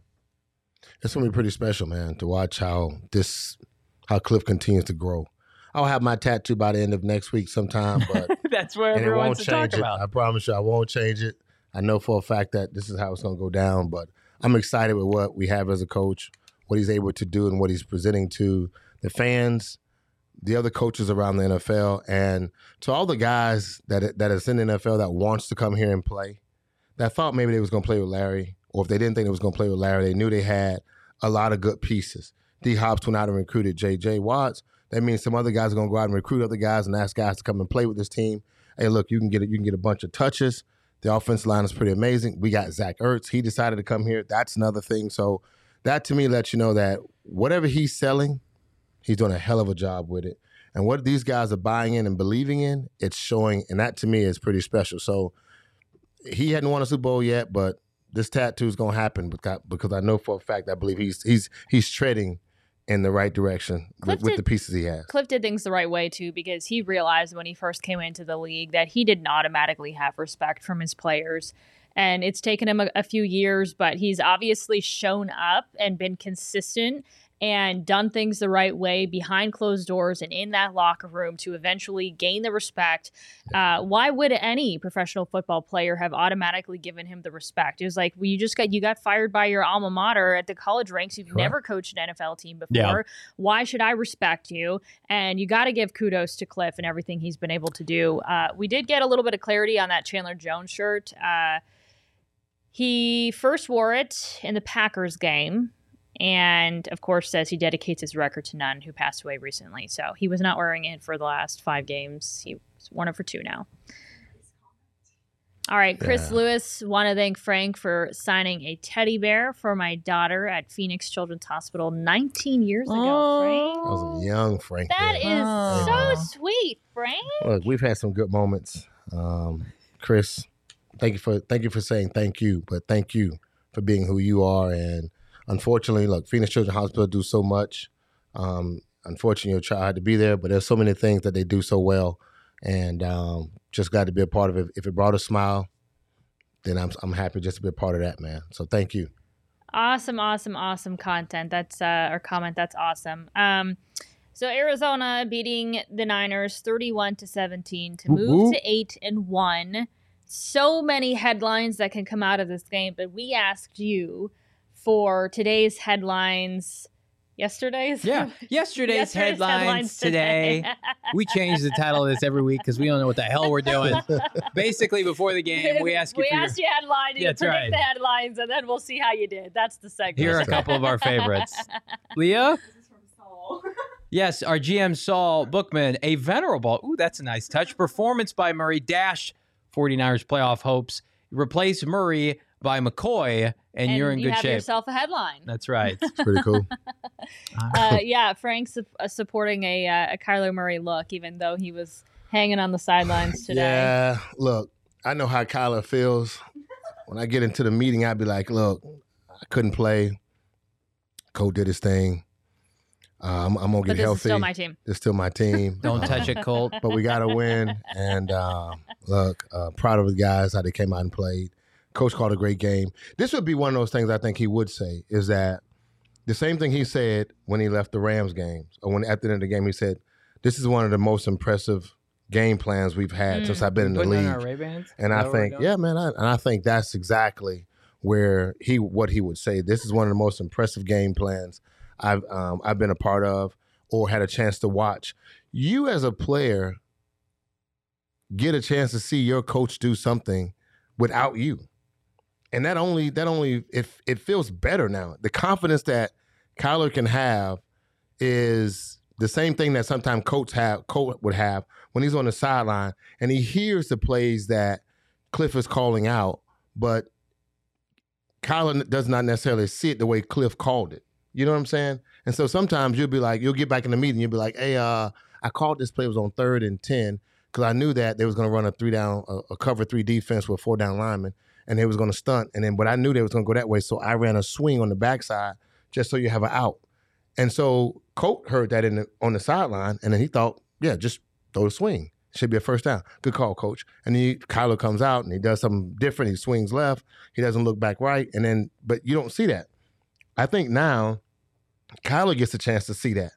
It's going to be pretty special, man, to watch how this, how Cliff continues to grow. I'll have my tattoo by the end of next week sometime, but that's where everyone wants to talk it. about. I promise you, I won't change it. I know for a fact that this is how it's going to go down, but I'm excited with what we have as a coach, what he's able to do, and what he's presenting to the fans the other coaches around the NFL, and to all the guys that that is in the NFL that wants to come here and play, that thought maybe they was going to play with Larry, or if they didn't think they was going to play with Larry, they knew they had a lot of good pieces. D Hops went out and recruited J.J. Watts. That means some other guys are going to go out and recruit other guys and ask guys to come and play with this team. Hey, look, you can get. You can get a bunch of touches. The offensive line is pretty amazing. We got Zach Ertz. He decided to come here. That's another thing. So that to me lets you know that whatever he's selling, He's doing a hell of a job with it. And what these guys are buying in and believing in, it's showing. And that to me is pretty special. So he hadn't won a Super Bowl yet, but this tattoo is going to happen because, because I know for a fact I believe he's he's he's treading in the right direction with, with, the pieces he has. Cliff did things the right way too because he realized when he first came into the league that he didn't automatically have respect from his players. And it's taken him a, a few years, but he's obviously shown up and been consistent and done things the right way behind closed doors and in that locker room to eventually gain the respect. Uh, why would any professional football player have automatically given him the respect? It was like, well, you just got you got fired by your alma mater at the college ranks. You've never coached an NFL team before. Yeah. Why should I respect you? And you got to give kudos to Cliff and everything he's been able to do. Uh, we did get a little bit of clarity on that Chandler Jones shirt. Uh, he first wore it in the Packers game and of course says he dedicates his record to none who passed away recently. So he was not wearing it for the last five games. He's worn it for two now. All right, Chris yeah. Lewis, want to thank Frank for signing a teddy bear for my daughter at Phoenix Children's Hospital 19 years ago, oh, Frank. That was a young Frank. That there. is oh. so sweet, Frank. Look, we've had some good moments. Um, Chris, thank you for thank you for saying thank you, but thank you for being who you are and unfortunately, look, Phoenix Children's Hospital do so much. Um, unfortunately, your child had to be there, but there's so many things that they do so well, and um, just glad to be a part of it. If it brought a smile, then I'm I'm happy just to be a part of that, man. So thank you. Awesome, awesome, awesome content. That's uh, or comment. That's awesome. Um, so Arizona beating the Niners 31 to 17 to move to 8 and 1. So many headlines that can come out of this game, but we asked you for today's headlines Yesterday's? Yeah, yesterday's, Yesterday's headlines, headlines today. today. we change the title of this every week because we don't know what the hell we're doing. Basically, before the game, we ask you we for your, asked you headline, you That's predict right. the headlines, and then we'll see how you did. That's the segment. here are a couple of our favorites. Leah? Yes, our GM Saul Bookman, a venerable, ooh, that's a nice touch. Performance by Murray dashed 49ers playoff hopes. Replace Murray by McCoy, and, you're in you good have shape. yourself a headline. That's right. It's pretty cool. uh, yeah, Frank's su- uh, supporting a, uh, a Kyler Murray look, even though he was hanging on the sidelines today. Yeah, look, I know how Kyler feels. When I get into the meeting, I'd be like, look, I couldn't play. Cole did his thing. Uh, I'm, I'm gonna But get this healthy. is still my team. It's still my team. Don't touch it, Colt. but we got to win. And uh, look, uh, proud of the guys how they came out and played. Coach called a great game. This would be one of those things I think he would say is that the same thing he said when he left the Rams games, or when at the end of the game he said, "This is one of the most impressive game plans we've had since I've been in the on league." And I that where we're think, yeah, man, I, and I think that's exactly where he what he would say. This is one of the most impressive game plans I've um, I've been a part of or had a chance to watch. You as a player get a chance to see your coach do something without you, and that only that only it it feels better now. The confidence that Kyler can have is the same thing that sometimes coach have coach would have when he's on the sideline and he hears the plays that Cliff is calling out, but Kyler does not necessarily see it the way Cliff called it. You know what I'm saying? And so sometimes you'll be like, you'll get back in the meeting, you'll be like, hey, uh, I called this play it was on third and ten because I knew that they was going to run a three down, a, a cover three defense with four down linemen, and they was going to stunt. And then, but I knew they was going to go that way, so I ran a swing on the backside just so you have an out. And so Colt heard that in the, on the sideline, and then he thought, yeah, just throw the swing. Should be a first down. Good call, coach. And then he, Kyler comes out and he does something different. He swings left. He doesn't look back right. And then, but you don't see that. I think now Kyler gets a chance to see that.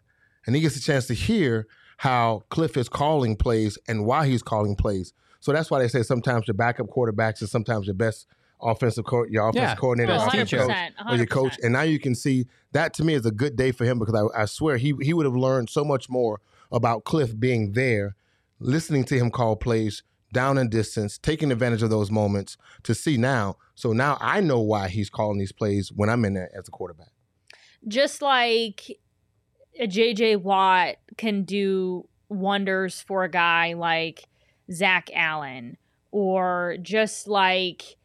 And he gets a chance to hear how Cliff is calling plays and why he's calling plays. So that's why they say sometimes your backup quarterbacks is sometimes your best offensive co- your offensive Yeah, coordinator, best offensive coach, or your coach. And now you can see that to me is a good day for him because I, I swear he he would have learned so much more about Cliff being there, listening to him call plays down in distance, taking advantage of those moments to see now. So now I know why he's calling these plays when I'm in there as a quarterback. just like a JJ Watt can do wonders for a guy like Zach Allen, or just like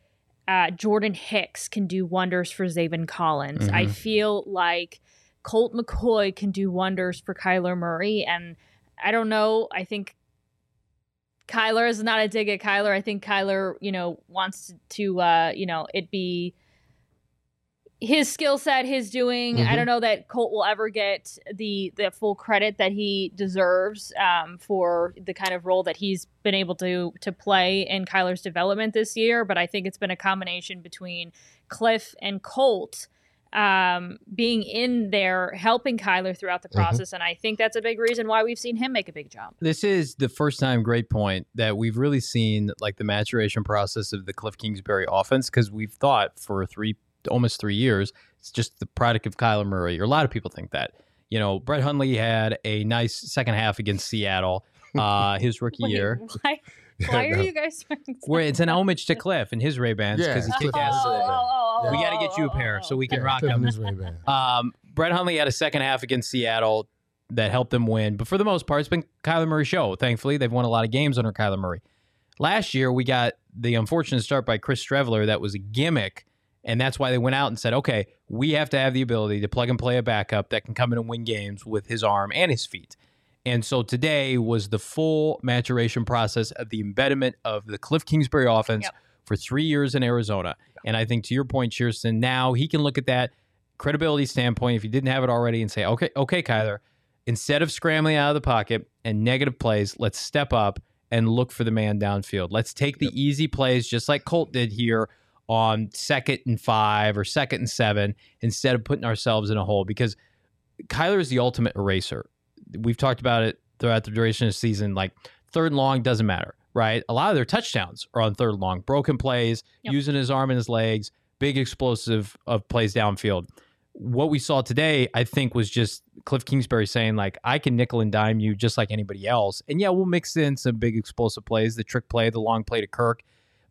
uh, Jordan Hicks can do wonders for Zaven Collins. I Mhm. feel like Colt McCoy can do wonders for Kyler Murray. And I don't know. I think Kyler is not a dig at Kyler. I think Kyler, you know, wants to, to uh, you know, it be his skill set, his doing. I Mhm. don't know that Colt will ever get the the full credit that he deserves um, for the kind of role that he's been able to to play in Kyler's development this year. But I think it's been a combination between Cliff and Colt um, being in there helping Kyler throughout the Mhm. process, and I think that's a big reason why we've seen him make a big jump. This is the first time, great point, that we've really seen like the maturation process of the Cliff Kingsbury offense because we've thought for three, almost three years, it's just the product of Kyler Murray. Or a lot of people think that. You know, Brett Hundley had a nice second half against Seattle, uh, his rookie Wait, year, Why, why are No. you guys wearing where it's an homage to Cliff and his Ray Bans Yeah, because he Cliff kicked oh, has ass. oh, it. oh, oh, oh, We oh, got to get you a oh, pair oh, so we can okay. rock Cliff them. and his Ray-Ban. Um, Brett Hundley had a second half against Seattle that helped them win, but for the most part, it's been Kyler Murray's show. Thankfully, they've won a lot of games under Kyler Murray. Last year, we got the unfortunate start by Chris Streveler that was a gimmick, and that's why they went out and said, "Okay, we have to have the ability to plug and play a backup that can come in and win games with his arm and his feet." And so today was the full maturation process of the embedment of the Cliff Kingsbury offense Yep. for three years in Arizona. And I think to your point, Shearson, now he can look at that credibility standpoint, if he didn't have it already, and say, okay, okay, Kyler, instead of scrambling out of the pocket and negative plays, let's step up and look for the man downfield. Let's take the easy plays, just like Colt did here on second and five or second and seven, instead of putting ourselves in a hole. Because Kyler is the ultimate eraser. We've talked about it throughout the duration of the season. Like third and long doesn't matter, right? A lot of their touchdowns are on third and long, broken plays, Yep. using his arm and his legs, big explosive of plays downfield. what we saw today, I think, was just Cliff Kingsbury saying, like, I can nickel and dime you just like anybody else. And yeah, we'll mix in some big explosive plays, the trick play, the long play to Kirk.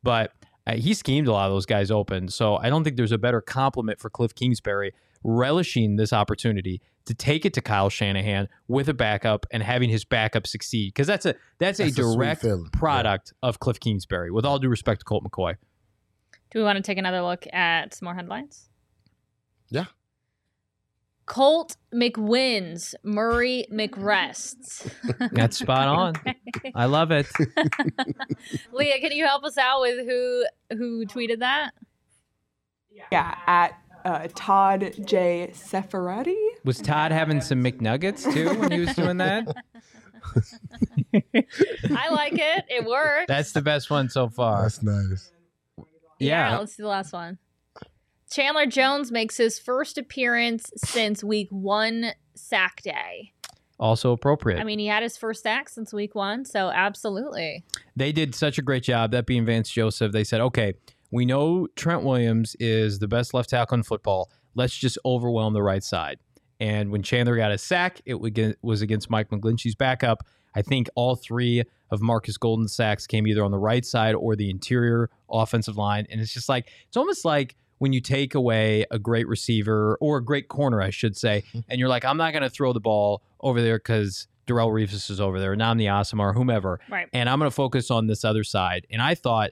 But uh, he schemed a lot of those guys open. So I don't think there's a better compliment for Cliff Kingsbury relishing this opportunity to take it to Kyle Shanahan with a backup and having his backup succeed. Because that's a that's, That's a a direct feeling. product of Cliff Kingsbury, with all due respect to Colt McCoy. Do we want to take another look at some more headlines? Yeah. Colt McWins, Murray McRests. That's spot on. I love it. Leah, can you help us out with who who tweeted that? Yeah, at uh, Todd J. Seferati. Was Todd having some McNuggets too when he was doing that? I like it. It works. That's the best one so far. That's nice. Yeah. let's do the last one. Chandler Jones makes his first appearance since week one sack day. Also appropriate. I mean, he had his first sack since week one, so absolutely. they did such a great job. That being Vance Joseph, they said, okay, we know Trent Williams is the best left tackle in football. Let's just overwhelm the right side. And when Chandler got a sack, it was against Mike McGlinchey's backup. I think all three of Marcus Golden's sacks came either on the right side or the interior offensive line. And it's just like, it's almost like when you take away a great receiver or a great corner, I should say, and you're like, I'm not going to throw the ball over there because Darrelle Revis is over there, Nnamdi or whomever Right. and I'm going to focus on this other side. And I thought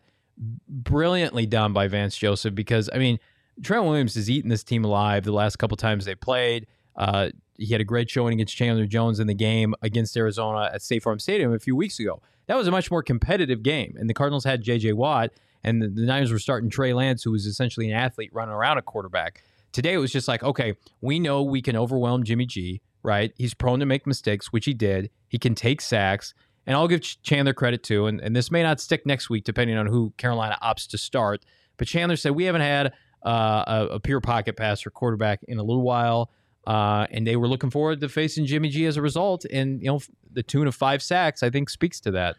brilliantly done by Vance Joseph because I mean Trent Williams has eaten this team alive the last couple times they played. Uh, he had a great showing against Chandler Jones in the game against Arizona at State Farm Stadium a few weeks ago. That was a much more competitive game, and the Cardinals had J.J. Watt, and the, the Niners were starting Trey Lance, who was essentially an athlete running around a quarterback. Today it was just like, okay, we know we can overwhelm Jimmy G, right? He's prone to make mistakes, which he did. He can take sacks. And I'll give Chandler credit too. And, and this may not stick next week, depending on who Carolina opts to start. But Chandler said, We haven't had uh, a, a pure pocket passer quarterback in a little while. Uh, and they were looking forward to facing Jimmy G as a result. And, you know, the tune of five sacks, I think, speaks to that.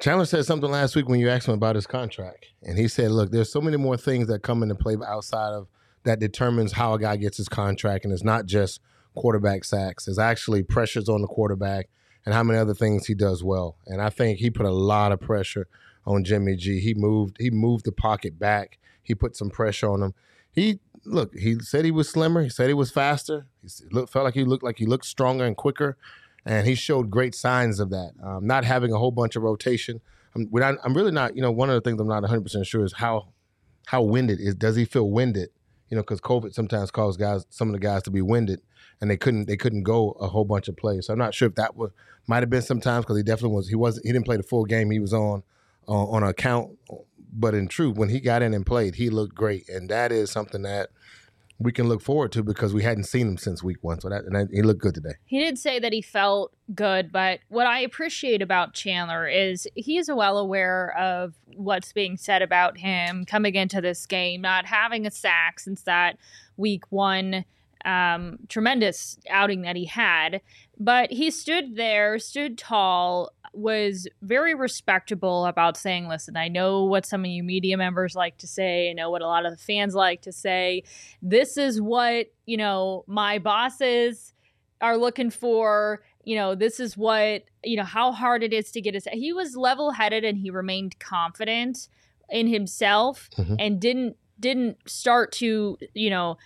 Chandler said something last week when you asked him about his contract, and he said, "Look, there's so many more things that come into play outside of that determines how a guy gets his contract, and it's not just quarterback sacks. It's actually pressures on the quarterback and how many other things he does well. And I think he put a lot of pressure on Jimmy G. He moved he moved the pocket back. He put some pressure on him. He look. He said he was slimmer. He said he was faster. He looked, felt like he looked like he looked stronger and quicker and he showed great signs of that. Um, not having a whole bunch of rotation. I'm, not, I'm really not. You know, one of the things I'm not 100 percent sure is how how winded is. Does he feel winded? You know, because COVID sometimes caused guys, some of the guys, to be winded, and they couldn't they couldn't go a whole bunch of plays. So I'm not sure if that was might have been sometimes because he definitely was. He wasn't. He didn't play the full game. He was on uh, on account. But in truth, when he got in and played, he looked great, and that is something that we can look forward to because we hadn't seen him since week one. So that and that, he looked good today. He did say that he felt good, but what I appreciate about Chandler is he's well aware of what's being said about him coming into this game, not having a sack since that week one um, tremendous outing that he had. But he stood there, stood tall, was very respectable about saying, listen, I know what some of you media members like to say, I know what a lot of the fans like to say. This is what, you know, my bosses are looking for you know this is what you know how hard it is to get us he was level-headed and he remained confident in himself Mhm. and didn't didn't start to you know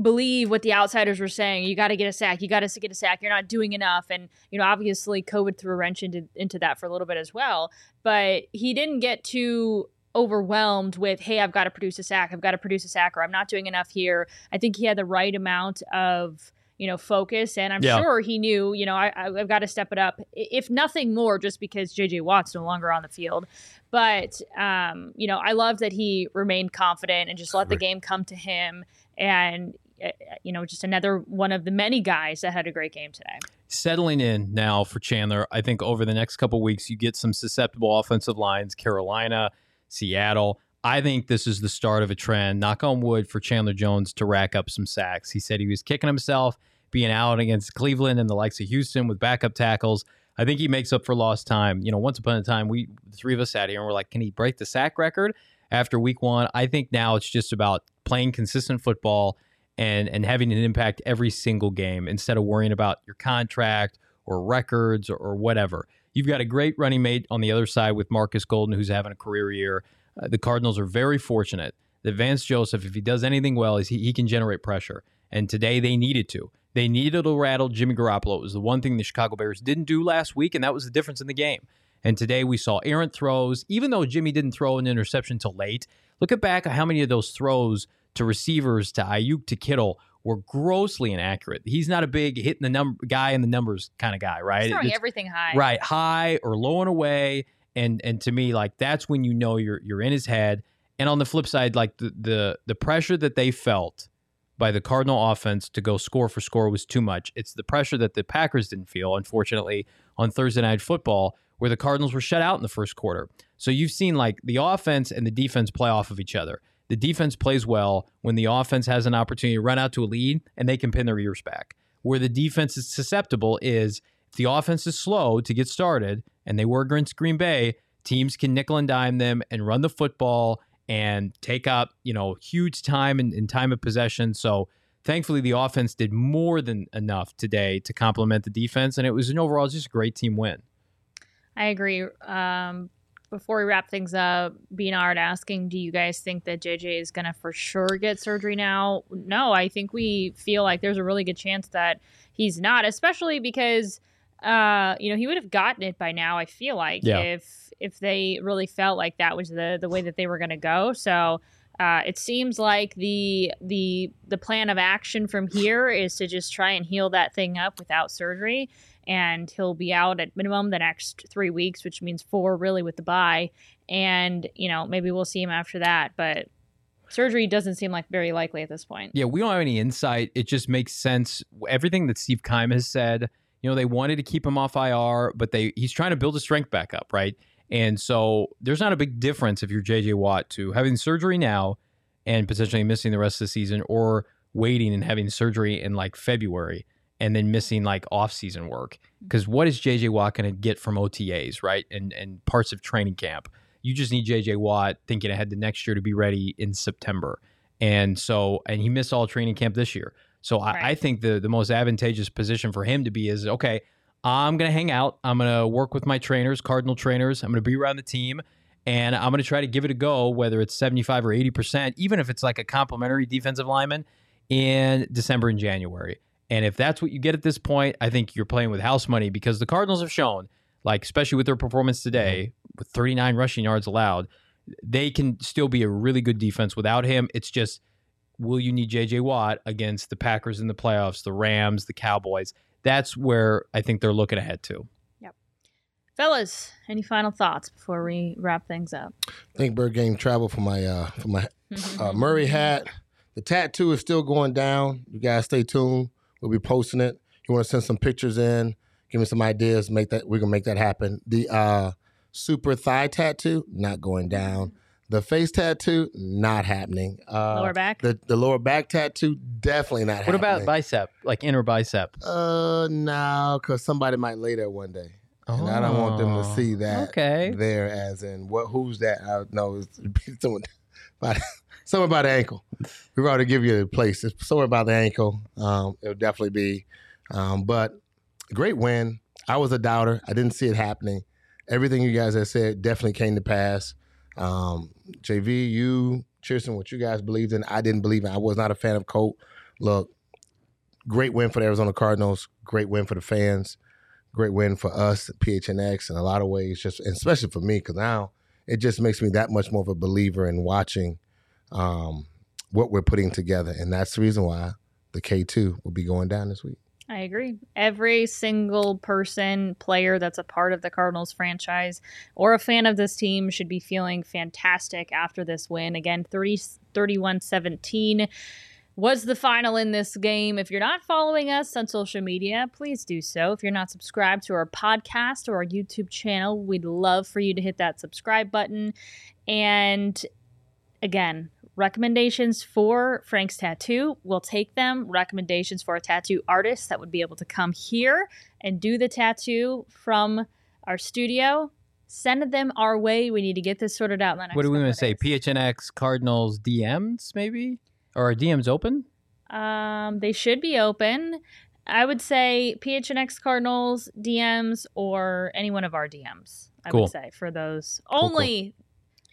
believe what the outsiders were saying. You got to get a sack. You got to get a sack. You're not doing enough. And you know obviously covid threw a wrench into into that for a little bit as well. But he didn't get too overwhelmed with hey i've got to produce a sack. I've got to produce a sack or i'm not doing enough here. I think he had the right amount of you know focus. And i'm Yeah. sure he knew you know I, I- i've got to step it up. If nothing more just because jj watt's no longer on the field. But um, you know i love that he remained confident and just let the game come to him and uh, you know just another one of the many guys that had a great game today settling in now for Chandler. I think over the next couple weeks, you get some susceptible offensive lines, Carolina, Seattle. I think this is the start of a trend, knock on wood, for Chandler Jones to rack up some sacks. He said he was kicking himself being out against Cleveland and the likes of Houston with backup tackles. I think he makes up for lost time. You know, once upon a time, we the three of us sat here and we're like, can he break the sack record after week one? I think now it's just about playing consistent football and and having an impact every single game instead of worrying about your contract or records or, or whatever. You've got a great running mate on the other side with Marcus Golden, who's having a career year. Uh, the Cardinals are very fortunate that Vance Joseph, if he does anything well, is he, he can generate pressure. And today they needed to. They needed to rattle Jimmy Garoppolo. It was the one thing the Chicago Bears didn't do last week, and that was the difference in the game. And today we saw errant throws, even though Jimmy didn't throw an interception till late. Look at back at how many of those throws to receivers, to Aiyuk, to Kittle were grossly inaccurate. He's not a big hitting the number guy in the numbers kind of guy, right? He's throwing it's, everything high. Right, high or low and away. And and to me, like that's when you know you're you're in his head. And on the flip side, like the the the pressure that they felt by the Cardinal offense to go score for score was too much. It's the pressure that the Packers didn't feel, unfortunately, on Thursday night football, where the Cardinals were shut out in the first quarter. So you've seen like the offense and the defense play off of each other. The defense plays well when the offense has an opportunity to run out to a lead and they can pin their ears back. Where the defense is susceptible is if the offense is slow to get started, and they were against Green Bay, teams can nickel and dime them and run the football and take up, you know, huge time and, in time of possession. So thankfully the offense did more than enough today to complement the defense, and it was an overall just a great team win. I agree. Um, before we wrap things up, Beanard asking, do you guys think that JJ is going to for sure get surgery now? No, I think we feel like there's a really good chance that he's not, especially because, uh, you know, he would have gotten it by now. I feel like yeah. if if they really felt like that was the the way that they were going to go. So. Uh, it seems like the the the plan of action from here is to just try and heal that thing up without surgery and he'll be out at minimum the next three weeks, which means four really with the bye. And, you know, maybe we'll see him after that. But surgery doesn't seem like very likely at this point. Yeah, we don't have any insight. It just makes sense. Everything that Steve Keim has said, you know, they wanted to keep him off IR, but they he's trying to build his strength back up, right? And so there's not a big difference if you're JJ Watt to having surgery now and potentially missing the rest of the season or waiting and having surgery in like February and then missing like off-season work. Mm-hmm. Because what is JJ Watt going to get from OTAs, right? And and parts of training camp. You just need JJ Watt thinking ahead to next year to be ready in September. And so, and he missed all training camp this year. So right. I, I think the the most advantageous position for him to be is okay. I'm going to hang out. I'm going to work with my trainers, Cardinal trainers. I'm going to be around the team and I'm going to try to give it a go, whether it's 75 or 80%, even if it's like a complimentary defensive lineman in December and January. And if that's what you get at this point, I think you're playing with house money because the Cardinals have shown, like especially with their performance today, with 39 rushing yards allowed, they can still be a really good defense without him. It's just will you need JJ Watt against the Packers in the playoffs, the Rams, the Cowboys? That's where I think they're looking ahead to. Yep. Fellas, any final thoughts before we wrap things up? I think Bird Game travel for my uh for my uh, Murray hat. The tattoo is still going down. You guys stay tuned. We'll be posting it. You want to send some pictures in? Give me some ideas. Make that we're gonna make that happen. The uh, super thigh tattoo not going down. The face tattoo not happening. Uh, lower back. The the lower back tattoo definitely not. Happening. What happening. about bicep? Like inner bicep? Uh, no, because somebody might lay there one day. Oh, and I don't want them to oh, see that okay. there as in what who's that? I know it's someone somewhere by the ankle. We've already give you a place. It's somewhere by the ankle. Um, it'll definitely be. Um, but great win. I was a doubter. I didn't see it happening. Everything you guys have said definitely came to pass. Um, JV, you, Cheerson, what you guys believed in, I didn't believe in. I was not a fan of Colt. Look, great win for the Arizona Cardinals. Great win for the fans. Great win for us, PHNX, in a lot of ways. Just especially for me, because now it just makes me that much more of a believer in watching um, what we're putting together. And that's the reason why the K2 will be going down this week. I agree. Every single person, player that's a part of the Cardinals franchise or a fan of this team should be feeling fantastic after this win. Again, 30, 31 17 was the final in this game. If you're not following us on social media, please do so. If you're not subscribed to our podcast or our YouTube channel, we'd love for you to hit that subscribe button. And again, recommendations for Frank's tattoo, we'll take them. Recommendations for a tattoo artist that would be able to come here and do the tattoo from our studio. Send them our way. We need to get this sorted out in the next What do we want to say? PHNX Cardinals DMs, maybe? Or are DMs open? Um, they should be open. I would say PHNX Cardinals DMs or any one of our DMs. I Cool. would say for those. cool. Only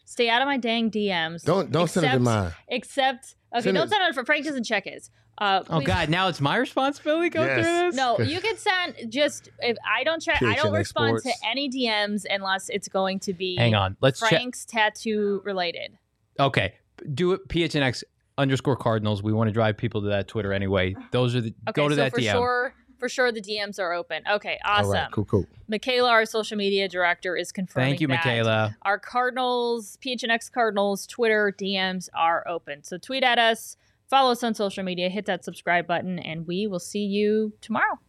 stay out of my dang DMs. Don't don't send it to except- mine. Except okay, Send don't it- send it for Frank doesn't check his. Uh, Oh please- God! Now it's my responsibility to go Yes. through this. No, you can send just if I don't check. I don't PHNX respond to any DMs unless it's going to be Hang on. Let's check. Frank's tattoo related. Okay, do it. PHNX underscore Cardinals. We want to drive people to that Twitter anyway. Those are the Okay, go to so that for DM. sure, for sure the DMs are open. Okay, awesome. All right, cool, cool. Michaela, our social media director, is confirming. Thank you, that. Michaela. Our Cardinals, PHNX Cardinals Twitter DMs are open. So tweet at us, follow us on social media, hit that subscribe button, and we will see you tomorrow.